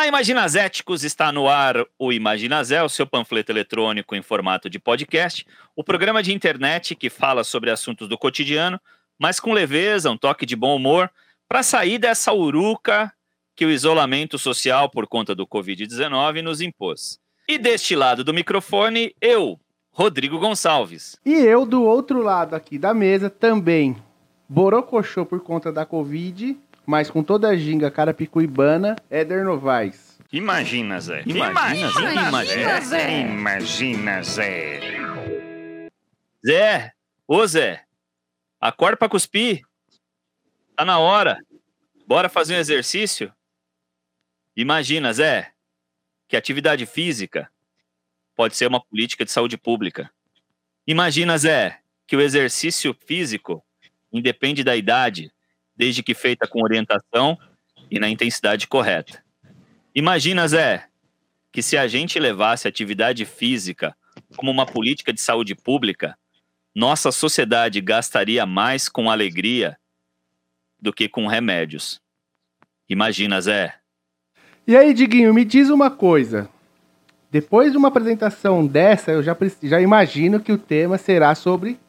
Olá, Imaginazéticos! Está no ar o Imaginazé, o seu panfleto eletrônico em formato de podcast, o programa de internet que fala sobre assuntos do cotidiano, mas com leveza, um toque de bom humor, para sair dessa uruca que o isolamento social por conta do Covid-19 nos impôs. E deste lado do microfone, eu, Rodrigo Gonçalves. E eu, do outro lado aqui da mesa, também borocochô por conta da Covid mas com toda a ginga carapicuibana, Éder Novaes. Imagina, Zé. Imagina, Zé. Imagina, Zé. Imagina, Zé. Zé, ô Zé, acorda pra cuspir. Tá na hora. Bora fazer um exercício? Imagina, Zé, que atividade física pode ser uma política de saúde pública. Imagina, Zé, que o exercício físico independe da idade, desde que feita com orientação e na intensidade correta. Imagina, Zé, que se a gente levasse atividade física como uma política de saúde pública, nossa sociedade gastaria mais com alegria do que com remédios. Imagina, Zé. E aí, Diguinho, me diz uma coisa. Depois de uma apresentação dessa, eu já, já imagino que o tema será sobre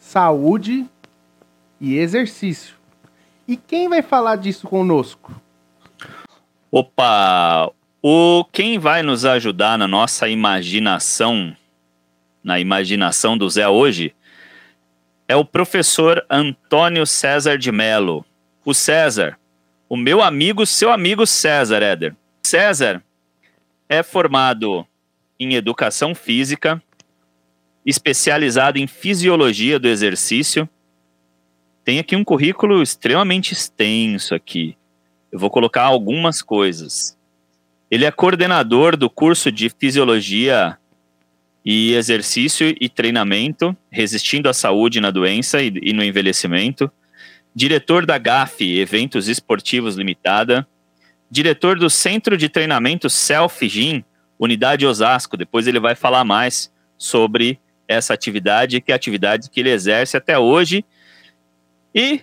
saúde e exercício. E quem vai falar disso conosco? Opa! O quem vai nos ajudar na nossa imaginação, na imaginação do Zé hoje, é o professor Antônio César de Mello. O César, o meu amigo, seu amigo César Éder. César é formado em educação física, especializado em fisiologia do exercício tem aqui um currículo extremamente extenso aqui. Eu vou colocar algumas coisas. Ele é coordenador do curso de Fisiologia e Exercício e Treinamento, Resistindo à Saúde na Doença e, e no Envelhecimento, diretor da GAF Eventos Esportivos Limitada, diretor do Centro de Treinamento Self Gym, Unidade Osasco. Depois ele vai falar mais sobre essa atividade, que é a atividade que ele exerce até hoje e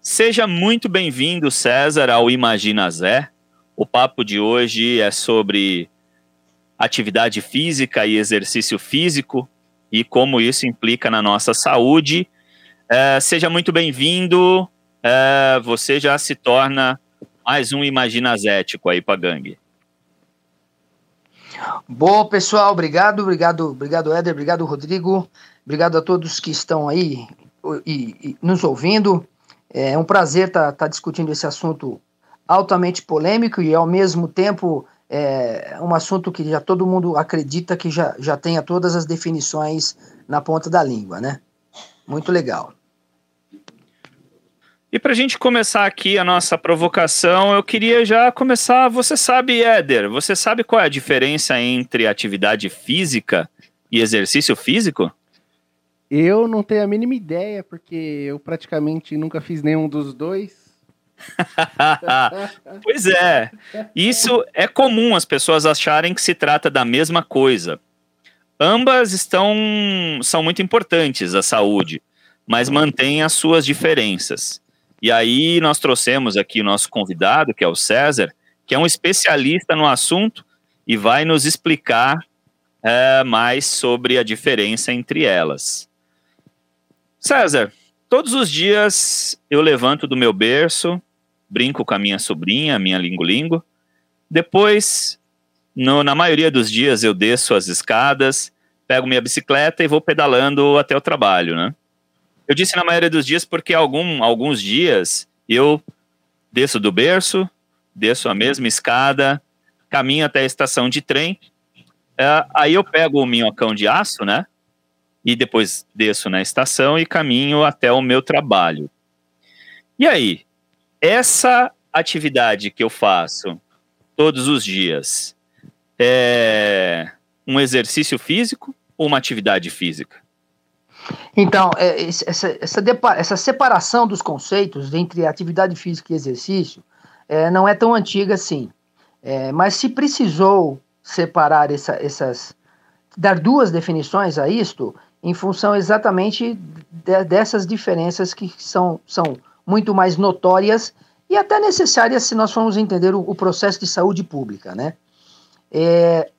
seja muito bem-vindo, César, ao Imagina Zé. O papo de hoje é sobre atividade física e exercício físico e como isso implica na nossa saúde. É, seja muito bem-vindo. É, você já se torna mais um imaginazético aí para gangue. Boa, pessoal. Obrigado, obrigado, obrigado, Éder, obrigado, Rodrigo. Obrigado a todos que estão aí e, e nos ouvindo. É um prazer estar tá, tá discutindo esse assunto altamente polêmico e, ao mesmo tempo, é um assunto que já todo mundo acredita que já, já tenha todas as definições na ponta da língua, né? Muito legal. E para a gente começar aqui a nossa provocação, eu queria já começar. Você sabe, Éder, você sabe qual é a diferença entre atividade física e exercício físico? Eu não tenho a mínima ideia, porque eu praticamente nunca fiz nenhum dos dois. pois é. Isso é comum as pessoas acharem que se trata da mesma coisa. Ambas estão são muito importantes à saúde, mas mantêm as suas diferenças. E aí nós trouxemos aqui o nosso convidado, que é o César, que é um especialista no assunto e vai nos explicar é, mais sobre a diferença entre elas. César, todos os dias eu levanto do meu berço, brinco com a minha sobrinha, a minha lingo-lingo. Depois, no, na maioria dos dias, eu desço as escadas, pego minha bicicleta e vou pedalando até o trabalho, né? Eu disse na maioria dos dias porque algum, alguns dias eu desço do berço, desço a mesma escada, caminho até a estação de trem, é, aí eu pego o minhocão de aço, né? E depois desço na estação e caminho até o meu trabalho. E aí, essa atividade que eu faço todos os dias é um exercício físico ou uma atividade física? Então, é, essa, essa, essa, separação dos conceitos entre atividade física e exercício é, não é tão antiga assim. É, mas se precisou separar essa, essas, dar duas definições a isto, em função exatamente de, dessas diferenças que são, são muito mais notórias e até necessárias se nós formos entender o, o processo de saúde pública, né? É,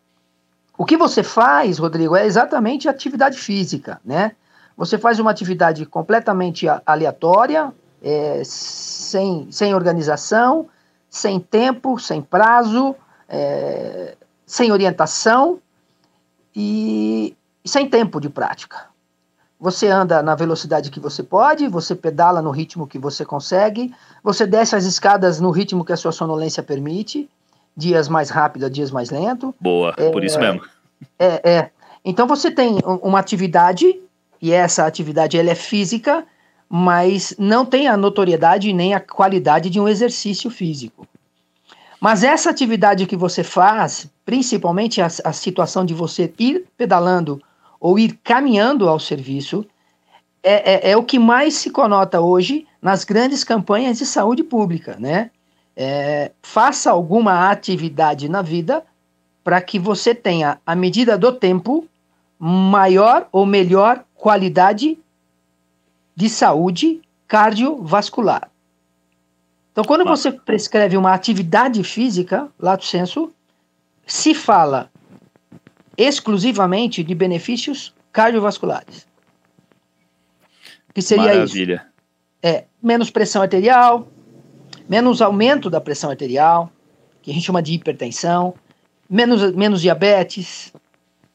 o que você faz, Rodrigo, é exatamente atividade física, né? Você faz uma atividade completamente aleatória, é, sem, sem organização, sem tempo, sem prazo, é, sem orientação e, e sem tempo de prática. Você anda na velocidade que você pode, você pedala no ritmo que você consegue, você desce as escadas no ritmo que a sua sonolência permite, dias mais rápido, dias mais lento. Boa, é, por isso mesmo. É, é. Então você tem uma atividade, e essa atividade ela é física, mas não tem a notoriedade nem a qualidade de um exercício físico. Mas essa atividade que você faz, principalmente a, a situação de você ir pedalando ou ir caminhando ao serviço, é, é, é, o que mais se conota hoje nas grandes campanhas de saúde pública, né? É, faça alguma atividade na vida para que você tenha, à medida do tempo, maior ou melhor qualidade de saúde cardiovascular. Então, quando você prescreve uma atividade física, lato senso, se fala exclusivamente de benefícios cardiovasculares. Que seria Maravilha. isso? É, menos pressão arterial, menos aumento da pressão arterial, que a gente chama de hipertensão, menos, menos diabetes,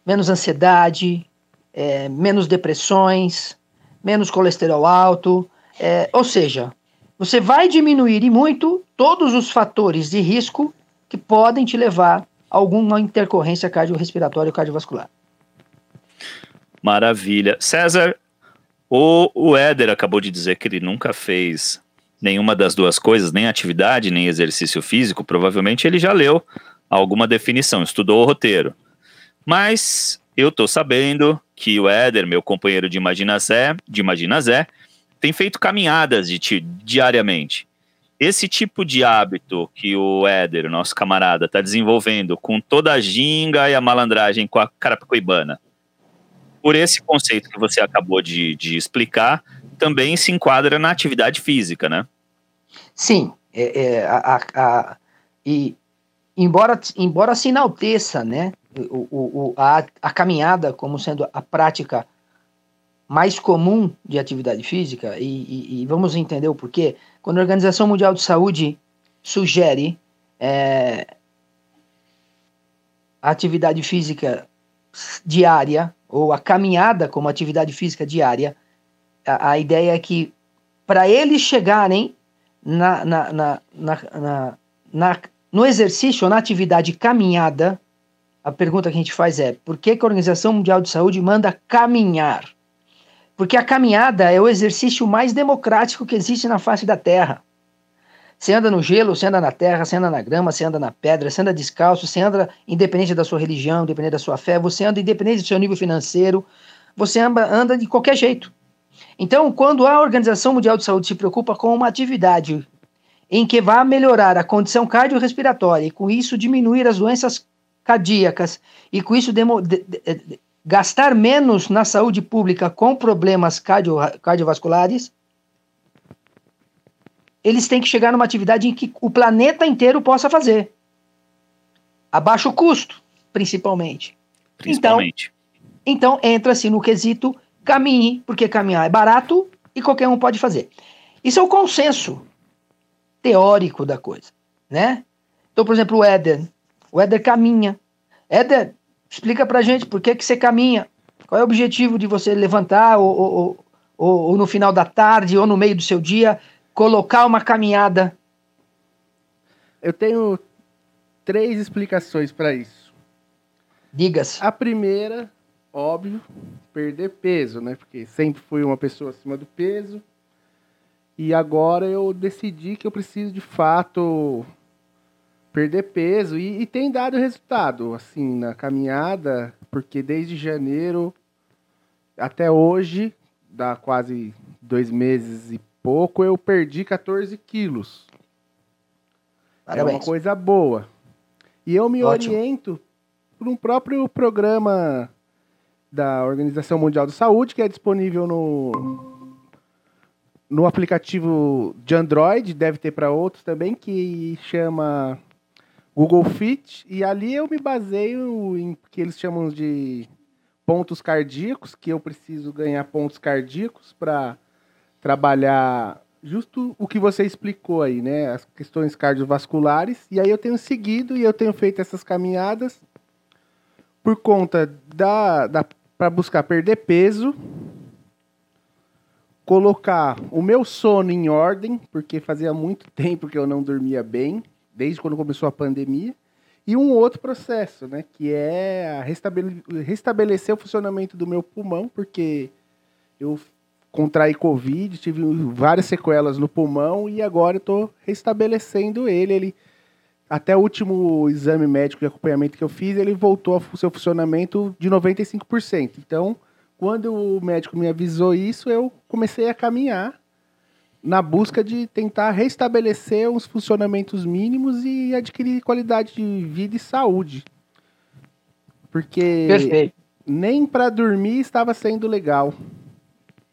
menos ansiedade, é, menos depressões, menos colesterol alto, é, ou seja, você vai diminuir e muito todos os fatores de risco que podem te levar alguma intercorrência cardiorrespiratória ou cardiovascular. Maravilha. César, o, o Éder acabou de dizer que ele nunca fez nenhuma das duas coisas, nem atividade, nem exercício físico. Provavelmente ele já leu alguma definição, estudou o roteiro. Mas eu tô sabendo que o Éder, meu companheiro de Imagina Zé, de Imagina Zé, tem feito caminhadas de, diariamente esse tipo de hábito que o Éder, nosso camarada, está desenvolvendo com toda a ginga e a malandragem com a carapicuibana, por esse conceito que você acabou de, de explicar, também se enquadra na atividade física, né? Sim. É, é, a, a, e embora, embora se enalteça né, o, o, a, a caminhada como sendo a prática mais comum de atividade física, e, e, e vamos entender o porquê, quando a Organização Mundial de Saúde sugere é, a atividade física diária, ou a caminhada como atividade física diária, a, a ideia é que para eles chegarem na, na, na, na, na, no exercício ou na atividade caminhada, a pergunta que a gente faz é: por que, que a Organização Mundial de Saúde manda caminhar? Porque a caminhada é o exercício mais democrático que existe na face da Terra. Você anda no gelo, você anda na terra, você anda na grama, você anda na pedra, você anda descalço, você anda independente da sua religião, independente da sua fé, você anda independente do seu nível financeiro, você anda, anda de qualquer jeito. Então, quando a Organização Mundial de Saúde se preocupa com uma atividade em que vai melhorar a condição cardiorrespiratória e com isso diminuir as doenças cardíacas e com isso de, de, gastar menos na saúde pública com problemas cardio, cardiovasculares, eles têm que chegar numa atividade em que o planeta inteiro possa fazer. A baixo custo, principalmente. Principalmente. Então, então entra-se no quesito caminhe, porque caminhar é barato e qualquer um pode fazer. Isso é o consenso teórico da coisa, né? Então, por exemplo, o Éder. O Éder caminha. Éder, Explica pra gente por que, que você caminha. Qual é o objetivo de você levantar ou, ou, ou, ou no final da tarde ou no meio do seu dia colocar uma caminhada? Eu tenho três explicações para isso. Digas. A primeira, óbvio, perder peso, né? Porque sempre fui uma pessoa acima do peso. E agora eu decidi que eu preciso de fato perder peso e, e, tem dado resultado, assim, na caminhada, porque desde janeiro até hoje, dá quase dois meses e pouco, eu perdi 14 quilos. Parabéns. É uma coisa boa. E eu me Ótimo. oriento por um próprio programa da Organização Mundial de Saúde, que é disponível no, no aplicativo de Android, deve ter para outros também, que chama Google Fit. E ali eu me baseio em que eles chamam de pontos cardíacos, que eu preciso ganhar pontos cardíacos para trabalhar justo o que você explicou aí, né? As questões cardiovasculares. E aí eu tenho seguido e eu tenho feito essas caminhadas por conta da, da para buscar perder peso, colocar o meu sono em ordem, porque fazia muito tempo que eu não dormia bem, desde quando começou a pandemia, e um outro processo, né, que é restabele restabelecer o funcionamento do meu pulmão, porque eu contraí Covid, tive várias sequelas no pulmão e agora estou restabelecendo ele. Ele até o último exame médico de acompanhamento que eu fiz, ele voltou ao seu funcionamento de 95%. Então, quando o médico me avisou isso, eu comecei a caminhar na busca de tentar restabelecer os funcionamentos mínimos e adquirir qualidade de vida e saúde. Porque Perfeito. nem para dormir estava sendo legal.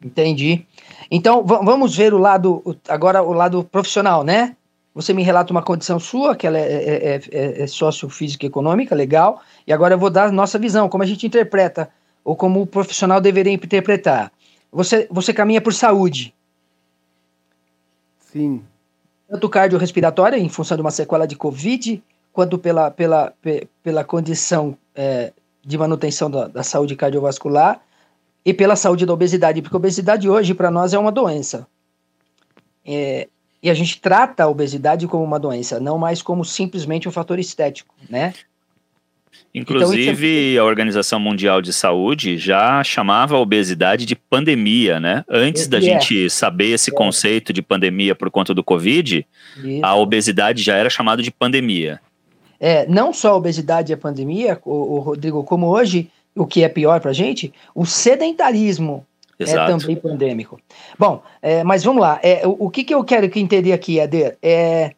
Entendi. Então, vamos ver o lado agora o lado profissional, né? Você me relata uma condição sua, que ela é, é, é, é sociofísica e econômica, legal, e agora eu vou dar a nossa visão, como a gente interpreta, ou como o profissional deveria interpretar. Você, você caminha por saúde. Sim. Tanto cardiorrespiratória, em função de uma sequela de Covid, quanto pela, pela, pela condição é, de manutenção da, da saúde cardiovascular e pela saúde da obesidade, porque a obesidade hoje para nós é uma doença. É, e a gente trata a obesidade como uma doença, não mais como simplesmente um fator estético, né? Inclusive, então, a Organização Mundial de Saúde já chamava a obesidade de pandemia, né? Antes da é. gente saber esse é. conceito de pandemia por conta do Covid, Isso. a obesidade já era chamada de pandemia. É, não só a obesidade é pandemia, o, o Rodrigo, como hoje, o que é pior para a gente, o sedentarismo é Exato. é também pandêmico. Bom, é, mas vamos lá. É, o, o que, que eu quero que entender aqui, Eder? É,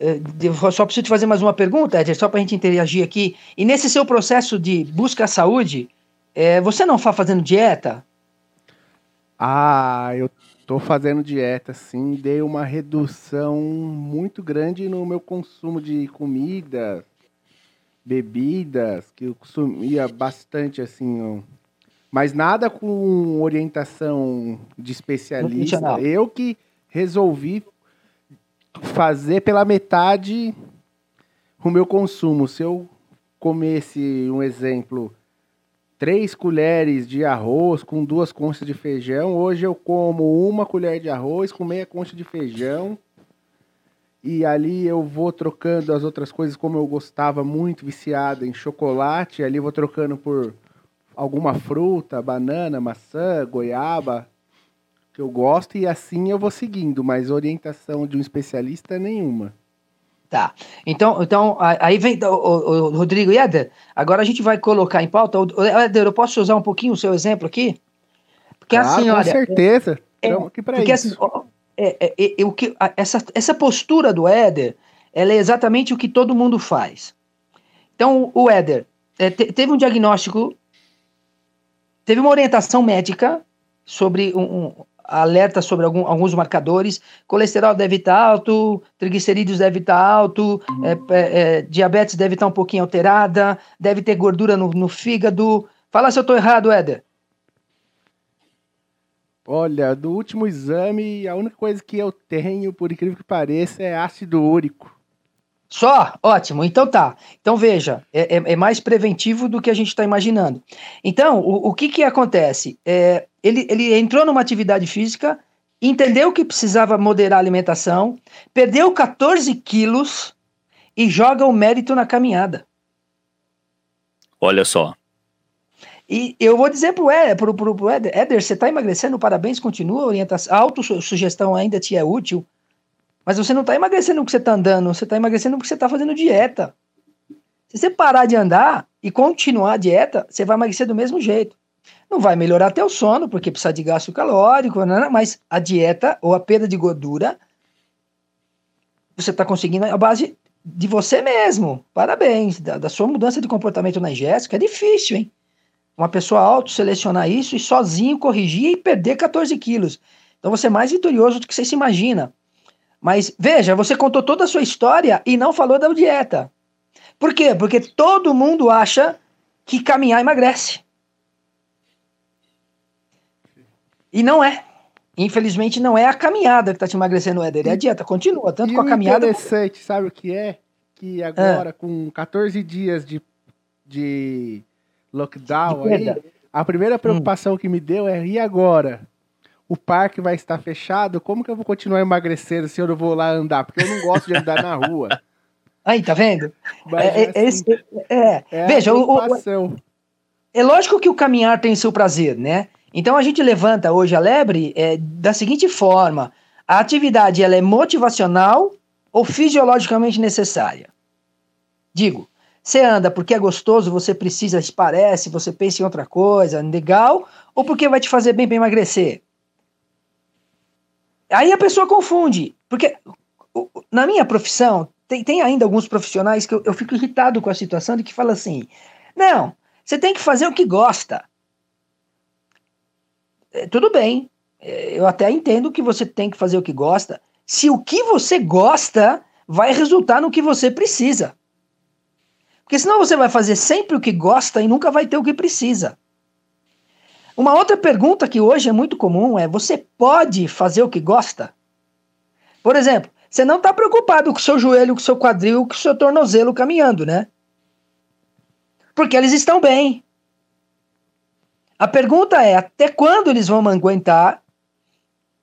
é só preciso te fazer mais uma pergunta, Eder, só para a gente interagir aqui. E nesse seu processo de busca à saúde, é, você não está fazendo dieta? Ah, eu tô fazendo dieta, sim. Dei uma redução muito grande no meu consumo de comida, bebidas, que eu consumia bastante, assim, mas nada com orientação de especialista. Eu que resolvi fazer pela metade o meu consumo. Se eu comesse, um exemplo, três colheres de arroz com duas conchas de feijão, hoje eu como uma colher de arroz com meia concha de feijão. E ali eu vou trocando as outras coisas, como eu gostava muito, viciado em chocolate, ali eu vou trocando por alguma fruta, banana, maçã, goiaba, que eu gosto e assim eu vou seguindo, mas orientação de um especialista nenhuma. Tá. Então, então aí vem o, o, o Rodrigo e Éder. Agora a gente vai colocar em pauta. O, Éder, eu posso usar um pouquinho o seu exemplo aqui? Porque ah, assim, com olha. Com certeza. É, aqui porque assim, isso. assim, é, é, é, o que, essa, essa postura do Éder, ela é exatamente o que todo mundo faz. Então, o Éder é, te, teve um diagnóstico Teve uma orientação médica sobre um, um alerta sobre algum, alguns marcadores. Colesterol deve estar alto, triglicerídeos deve estar alto, é, é, é, diabetes deve estar um pouquinho alterada, deve ter gordura no, no fígado. Fala se eu estou errado, Éder. Olha, do último exame, a única coisa que eu tenho, por incrível que pareça, é ácido úrico. Só? Ótimo. Então tá. Então veja, é, é, é mais preventivo do que a gente está imaginando. Então, o, o que que acontece? É, ele, ele entrou numa atividade física, entendeu que precisava moderar a alimentação, perdeu 14 quilos e joga o mérito na caminhada. Olha só. E eu vou dizer pro Éder, pro, pro, pro Éder, Éder, você está emagrecendo, parabéns, continua, orientação, a autossugestão ainda te é útil, mas você não está emagrecendo porque você está andando, você está emagrecendo porque você está fazendo dieta. Se você parar de andar e continuar a dieta, você vai emagrecer do mesmo jeito. Não vai melhorar até o sono, porque precisa de gasto calórico, né? mas a dieta ou a perda de gordura, você está conseguindo a base de você mesmo. Parabéns, da, da sua mudança de comportamento na ingesta, é difícil, hein? Uma pessoa auto-selecionar isso e sozinho corrigir e perder 14 quilos. Então você é mais vitorioso do que você se imagina. Mas veja, você contou toda a sua história e não falou da dieta. Por quê? Porque todo mundo acha que caminhar emagrece. E não é. Infelizmente, não é a caminhada que está te emagrecendo, Éder. É a dieta. Continua, tanto e com a caminhada. interessante, sabe o que é? Que agora, com 14 dias de, de lockdown De aí, a primeira preocupação que me deu é, e agora? O parque vai estar fechado, como que eu vou continuar emagrecendo se eu não vou lá andar? Porque eu não gosto de andar na rua. Aí, tá vendo? Mas, É, é, assim, esse- é. é Veja, o- o. É lógico que o caminhar tem seu prazer, né? Então a gente levanta hoje a lebre é, da seguinte forma: a atividade ela é motivacional ou fisiologicamente necessária? Digo, você anda porque é gostoso, você precisa, se parece, você pensa em outra coisa, legal, ou porque vai te fazer bem para emagrecer? Aí a pessoa confunde, porque na minha profissão, tem, tem ainda alguns profissionais que eu, eu fico irritado com a situação de que fala assim: não, você tem que fazer o que gosta. É, tudo bem, é, eu até entendo que você tem que fazer o que gosta, se o que você gosta vai resultar no que você precisa. Porque senão você vai fazer sempre o que gosta e nunca vai ter o que precisa. Uma outra pergunta que hoje é muito comum é: você pode fazer o que gosta? Por exemplo, você não está preocupado com o seu joelho, com o seu quadril, com o seu tornozelo caminhando, né? Porque eles estão bem. A pergunta é: até quando eles vão aguentar?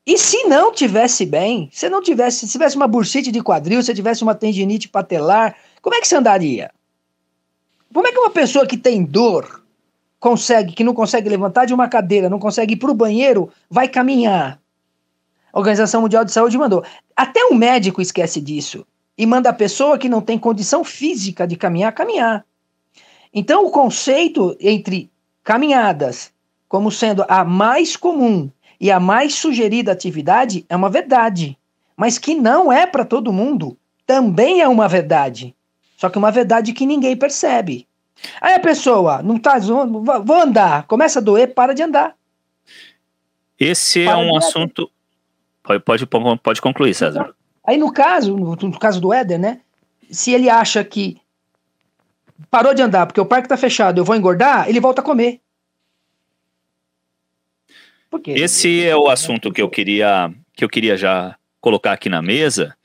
E se não tivesse bem, se não tivesse, se tivesse uma bursite de quadril, se tivesse uma tendinite patelar, como é que você andaria? Como é que uma pessoa que tem dor consegue, que não consegue levantar de uma cadeira, não consegue ir para o banheiro, vai caminhar? A Organização Mundial de Saúde mandou. Até um médico esquece disso e manda a pessoa que não tem condição física de caminhar caminhar. Então, o conceito entre caminhadas como sendo a mais comum e a mais sugerida atividade é uma verdade, mas que não é para todo mundo, também é uma verdade. Só que uma verdade que ninguém percebe. Aí a pessoa, não tá, vou andar, começa a doer, para de andar. Esse é Para um de- assunto. Pode, pode, pode concluir, César. Aí no caso, no, no caso do Éder, né? Se ele acha que parou de andar porque o parque tá fechado, eu vou engordar, ele volta a comer. Esse é o assunto que eu queria que eu queria já colocar aqui na mesa,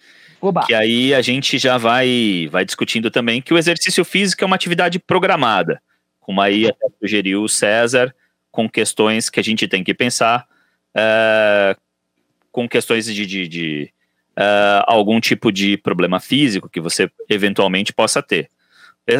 Oba. que aí a gente já vai vai discutindo também que o exercício físico é uma atividade programada, como aí até sugeriu o César, com questões que a gente tem que pensar, é, com questões de, de, de, é, algum tipo de problema físico que você eventualmente possa ter.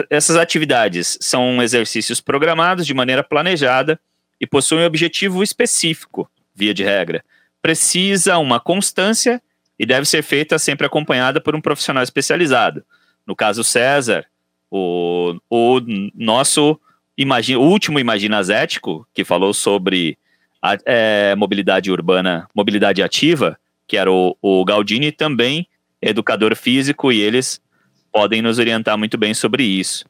Essas atividades são exercícios programados de maneira planejada e possuem um objetivo específico, via de regra. Precisa uma constância e deve ser feita sempre acompanhada por um profissional especializado. No caso César, o, o nosso o último Imaginazético, que falou sobre a, é, mobilidade urbana, mobilidade ativa, que era o, o Galdini, também educador físico, e eles podem nos orientar muito bem sobre isso.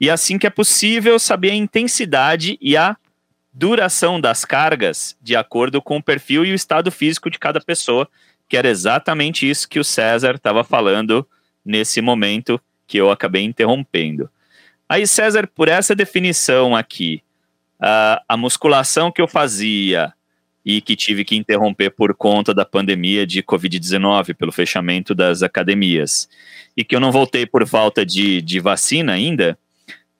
E assim que é possível saber a intensidade e a duração das cargas de acordo com o perfil e o estado físico de cada pessoa, que era exatamente isso que o César estava falando nesse momento que eu acabei interrompendo. Aí, César, por essa definição aqui, a, a musculação que eu fazia e que tive que interromper por conta da pandemia de Covid-19, pelo fechamento das academias, e que eu não voltei por falta de, de vacina ainda,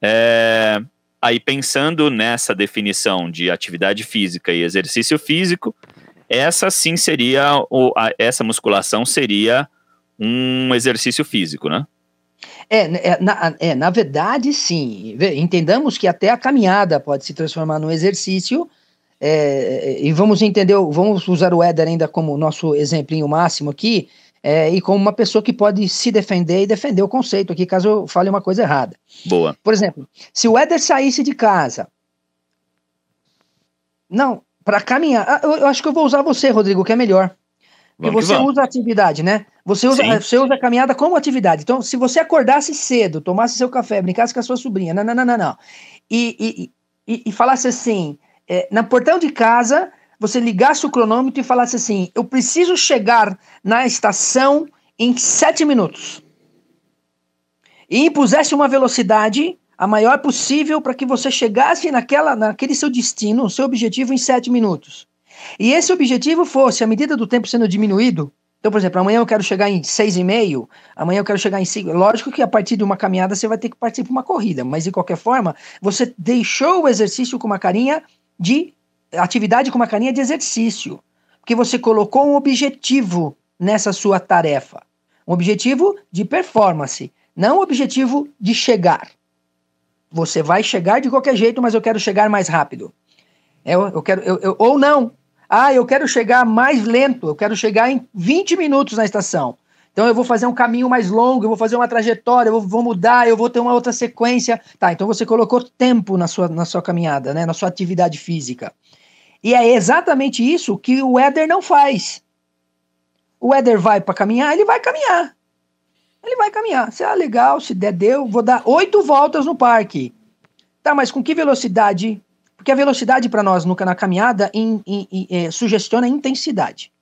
é, aí pensando nessa definição de atividade física e exercício físico, essa sim seria, o, a, essa musculação seria um exercício físico, né? É, é, na, é, na verdade, sim. Entendamos que até a caminhada pode se transformar num exercício. É, e vamos entender, vamos usar o Éder ainda como nosso exemplinho máximo aqui, é, e como uma pessoa que pode se defender e defender o conceito aqui, caso eu fale uma coisa errada. Boa. Por exemplo, se o Éder saísse de casa. Não, para caminhar. ah, Eu, eu acho que eu vou usar você, Rodrigo, que é melhor. Porque Vamos você usa a atividade, né? Você usa, Sim. você usa a caminhada como atividade. Então, se você acordasse cedo, tomasse seu café, brincasse com a sua sobrinha, não, não, não, não, não. E, e, e, e falasse assim, é, portão de casa, você ligasse o cronômetro e falasse assim: eu preciso chegar na estação em sete minutos. E impusesse uma velocidade a maior possível para que você chegasse naquela, naquele seu destino, seu objetivo, em sete minutos. E esse objetivo fosse, à medida do tempo sendo diminuído, então, por exemplo, amanhã eu quero chegar em seis e meio, amanhã eu quero chegar em cinco. Lógico que a partir de uma caminhada você vai ter que partir para uma corrida, mas de qualquer forma, você deixou o exercício com uma carinha de atividade com uma carinha de exercício, porque você colocou um objetivo nessa sua tarefa, um objetivo de performance, não um objetivo de chegar. Você vai chegar de qualquer jeito, mas eu quero chegar mais rápido. Eu, eu quero, eu, eu, ou não, ah, eu quero chegar mais lento, eu quero chegar em 20 minutos na estação. Então eu vou fazer um caminho mais longo, eu vou fazer uma trajetória, eu vou, mudar, eu vou ter uma outra sequência. Tá, então você colocou tempo na sua, na sua caminhada, né, na sua atividade física. E é exatamente isso que o Éder não faz. O Éder vai para caminhar, ele vai caminhar. Ele vai caminhar. Se ah, legal, se der, deu, vou dar oito voltas no parque. Tá, mas com que velocidade porque a velocidade para nós nunca na caminhada in, in, in, é, sugestiona intensidade.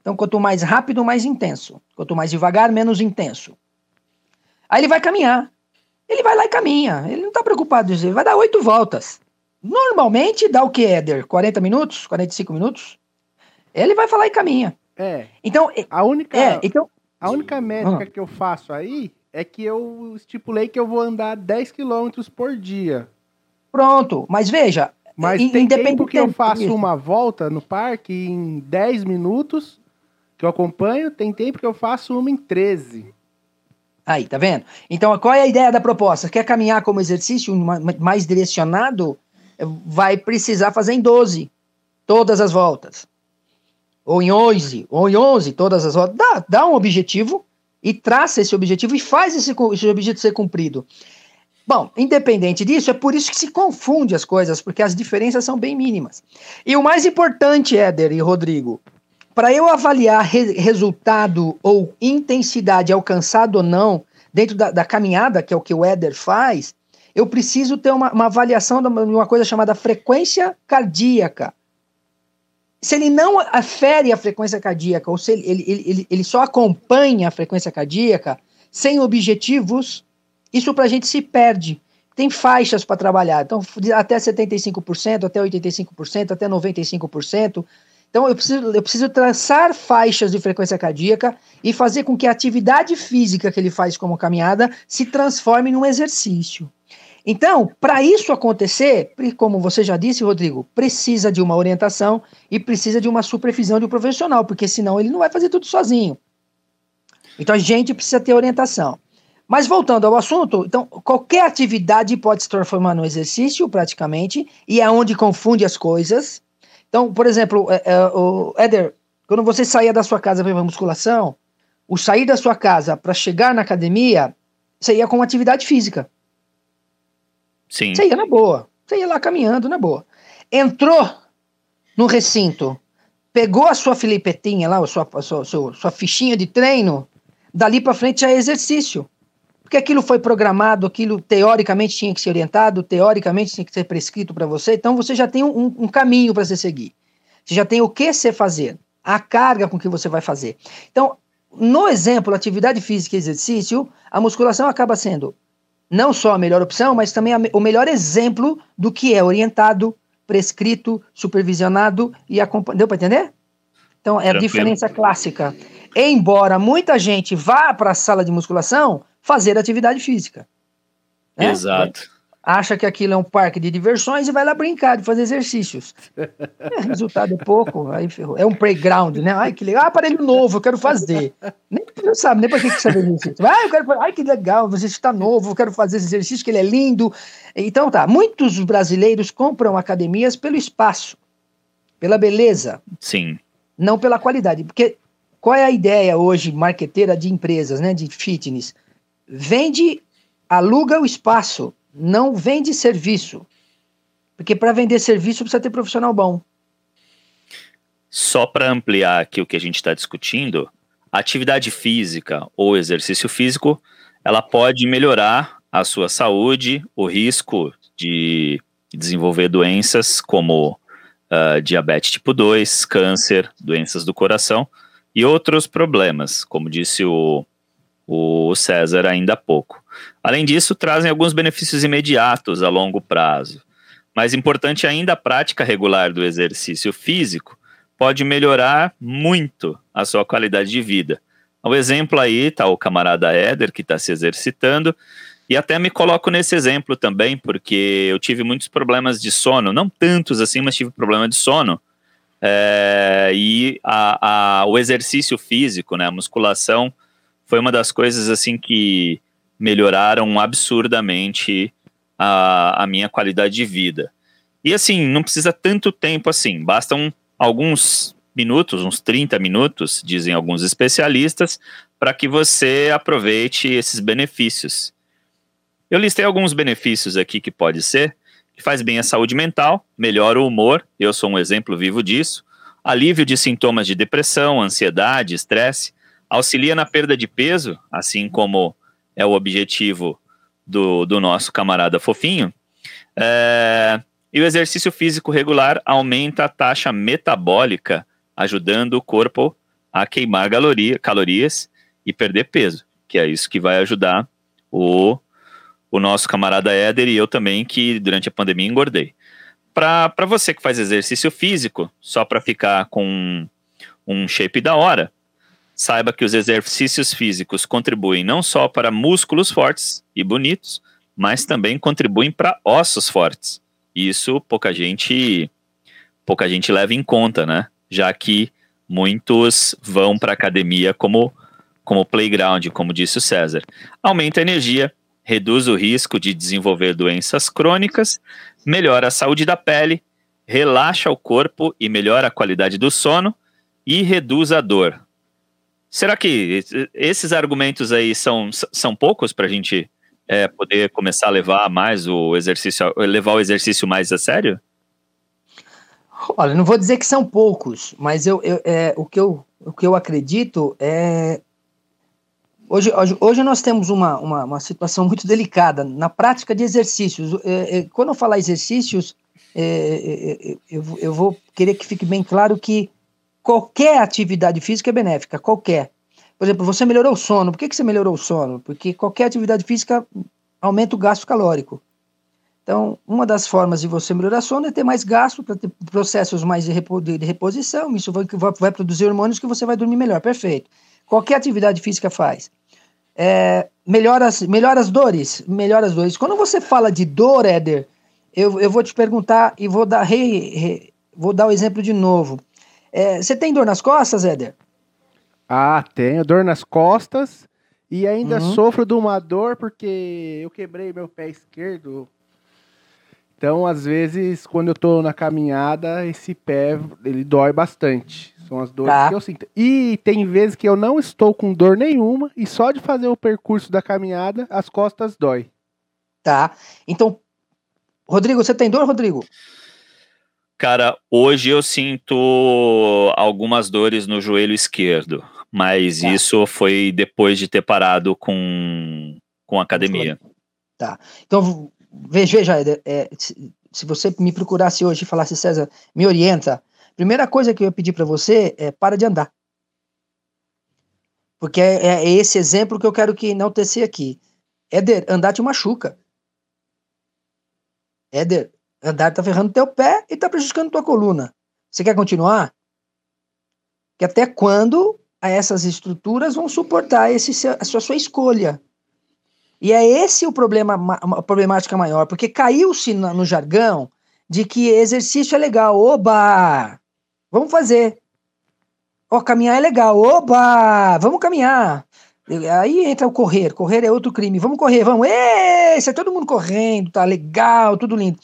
Então, quanto mais rápido, mais intenso. Quanto mais devagar, menos intenso. Aí ele vai caminhar. Ele vai lá e caminha. Ele não está preocupado, ele vai dar oito voltas. Normalmente dá o que, Éder? 40 minutos? 45 minutos? Ele vai falar e caminha. É. Então, a única, é, então, a única métrica que eu faço aí é que eu estipulei que eu vou andar 10 quilômetros por dia. Pronto, mas veja. Mas tem tempo que eu faço uma volta no parque em 10 minutos, que eu acompanho, tem tempo que eu faço uma em 13. Aí, tá vendo? Então, qual é a ideia da proposta? Quer caminhar como exercício mais direcionado? Vai precisar fazer em 12, todas as voltas. Ou em 11, ou em 11, todas as voltas. Dá, dá um objetivo e traça esse objetivo e faz esse, esse objetivo ser cumprido. Bom, independente disso, é por isso que se confunde as coisas, porque as diferenças são bem mínimas. E o mais importante, Éder e Rodrigo, para eu avaliar re resultado ou intensidade alcançado ou não dentro da, da, caminhada, que é o que o Éder faz, eu preciso ter uma, uma avaliação de uma coisa chamada frequência cardíaca. Se ele não afere a frequência cardíaca, ou se ele, ele, ele, ele só acompanha a frequência cardíaca, sem objetivos, isso para a gente se perde. Tem faixas para trabalhar, então até 75%, até 85%, até 95%. Então eu preciso, eu preciso traçar faixas de frequência cardíaca e fazer com que a atividade física que ele faz como caminhada se transforme num exercício. Então, para isso acontecer, como você já disse, Rodrigo, precisa de uma orientação e precisa de uma supervisão de um profissional, porque senão ele não vai fazer tudo sozinho. Então a gente precisa ter orientação. Mas voltando ao assunto, então qualquer atividade pode se transformar num exercício, praticamente, e é onde confunde as coisas. Então, por exemplo, é, é, o Éder, quando você saía da sua casa para ir musculação, o sair da sua casa para chegar na academia, você ia com atividade física. Sim. Você ia na boa. Você ia lá caminhando na boa. Entrou no recinto, pegou a sua filipetinha lá, a sua, a sua, a sua, sua fichinha de treino, dali para frente já é exercício porque aquilo foi programado, aquilo teoricamente tinha que ser orientado, teoricamente tinha que ser prescrito para você, então você já tem um, um caminho para você seguir. Você já tem o que você fazer, a carga com que você vai fazer. Então, no exemplo, atividade física e exercício, a musculação acaba sendo não só a melhor opção, mas também a, o melhor exemplo do que é orientado, prescrito, supervisionado e acompanhado. Deu para entender? Então, é a diferença clássica. Embora muita gente vá para a sala de musculação fazer atividade física. Né? Exato. Acha que aquilo é um parque de diversões e vai lá brincar, de fazer exercícios. É, resultado é pouco, aí ferrou. É um playground, né? Ai, que legal. Ah, aparelho novo, eu quero fazer. Nem não sabe nem para que, que serve exercício. Ah, eu quero Ai, que legal, você está novo, eu quero fazer esse exercício, que ele é lindo. Então tá, muitos brasileiros compram academias pelo espaço, pela beleza. Sim. Não pela qualidade. Porque qual é a ideia hoje, marqueteira de empresas, né, de fitness? Vende, aluga o espaço, não vende serviço. Porque para vender serviço precisa ter profissional bom. Só para ampliar aqui o que a gente está discutindo, atividade física ou exercício físico, ela pode melhorar a sua saúde, o risco de desenvolver doenças como uh, diabetes tipo 2, câncer, doenças do coração e outros problemas, como disse o, o César ainda há pouco. Além disso, trazem alguns benefícios imediatos a longo prazo. Mais importante ainda, a prática regular do exercício físico pode melhorar muito a sua qualidade de vida. O exemplo aí está o camarada Éder, que está se exercitando, e até me coloco nesse exemplo também, porque eu tive muitos problemas de sono, não tantos assim, mas tive problema de sono. É, e a, a, o exercício físico, né, a musculação, foi uma das coisas assim que melhoraram absurdamente a, a minha qualidade de vida. E assim, não precisa tanto tempo assim, bastam alguns minutos, uns 30 minutos, dizem alguns especialistas, para que você aproveite esses benefícios. Eu listei alguns benefícios aqui que pode ser, que faz bem à saúde mental, melhora o humor, eu sou um exemplo vivo disso, alívio de sintomas de depressão, ansiedade, estresse, auxilia na perda de peso, assim como é o objetivo do, do nosso camarada fofinho, é, e o exercício físico regular aumenta a taxa metabólica, ajudando o corpo a queimar caloria, calorias e perder peso, que é isso que vai ajudar o, o nosso camarada Éder e eu também, que durante a pandemia engordei. Para você que faz exercício físico, só para ficar com um shape da hora, saiba que os exercícios físicos contribuem não só para músculos fortes e bonitos, mas também contribuem para ossos fortes. Isso pouca gente pouca gente leva em conta, né? Já que muitos vão para academia como como playground, como disse o César. Aumenta a energia, reduz o risco de desenvolver doenças crônicas, melhora a saúde da pele, relaxa o corpo e melhora a qualidade do sono e reduz a dor. Será que esses argumentos aí são, são poucos para a gente é, poder começar a levar mais o exercício, levar o exercício mais a sério? Olha, não vou dizer que são poucos, mas eu, eu é, o, que eu, o que eu acredito é. Hoje, hoje, hoje nós temos uma, uma, uma situação muito delicada na prática de exercícios. É, é, quando eu falar exercícios, é, é, eu, eu vou querer que fique bem claro que qualquer atividade física é benéfica, qualquer. Por exemplo, você melhorou o sono. Por que, que você melhorou o sono? Porque qualquer atividade física aumenta o gasto calórico. Então, uma das formas de você melhorar o sono é ter mais gasto, para ter processos mais de, repo, de, reposição. Isso vai, vai, vai, produzir hormônios que você vai dormir melhor. Perfeito. Qualquer atividade física faz. É, melhora, as, melhora as dores? Melhora as dores. Quando você fala de dor, Éder, eu, eu vou te perguntar e vou dar, re, re, vou dar o exemplo de novo. É, você tem dor nas costas, Éder? Ah, tenho dor nas costas e ainda uhum. sofro de uma dor porque eu quebrei meu pé esquerdo. Então, às vezes, quando eu tô na caminhada, esse pé, ele dói bastante. São as dores tá. que eu sinto. E tem vezes que eu não estou com dor nenhuma e só de fazer o percurso da caminhada, as costas dói. Tá. Então, Rodrigo, você tem dor, Rodrigo? Cara, hoje eu sinto algumas dores no joelho esquerdo mas tá. isso foi depois de ter parado com, com academia. Tá. Então, veja, veja é, se, se você me procurasse hoje e falasse, César, me orienta, primeira coisa que eu ia pedir para você é para de andar. Porque é, é, esse exemplo que eu quero que enaltecer aqui. Éder, andar te machuca. Éder, andar tá ferrando teu pé e tá prejudicando tua coluna. Você quer continuar? Que até quando essas estruturas vão suportar esse, a sua, a sua escolha. E é esse o problema, a problemática maior, porque caiu-se no, no jargão de que exercício é legal. Oba! Vamos fazer. Ó, oh, caminhar é legal. Oba! Vamos caminhar. Aí entra o correr. Correr é outro crime. Vamos correr, vamos. Esse é todo mundo correndo, tá legal, tudo lindo.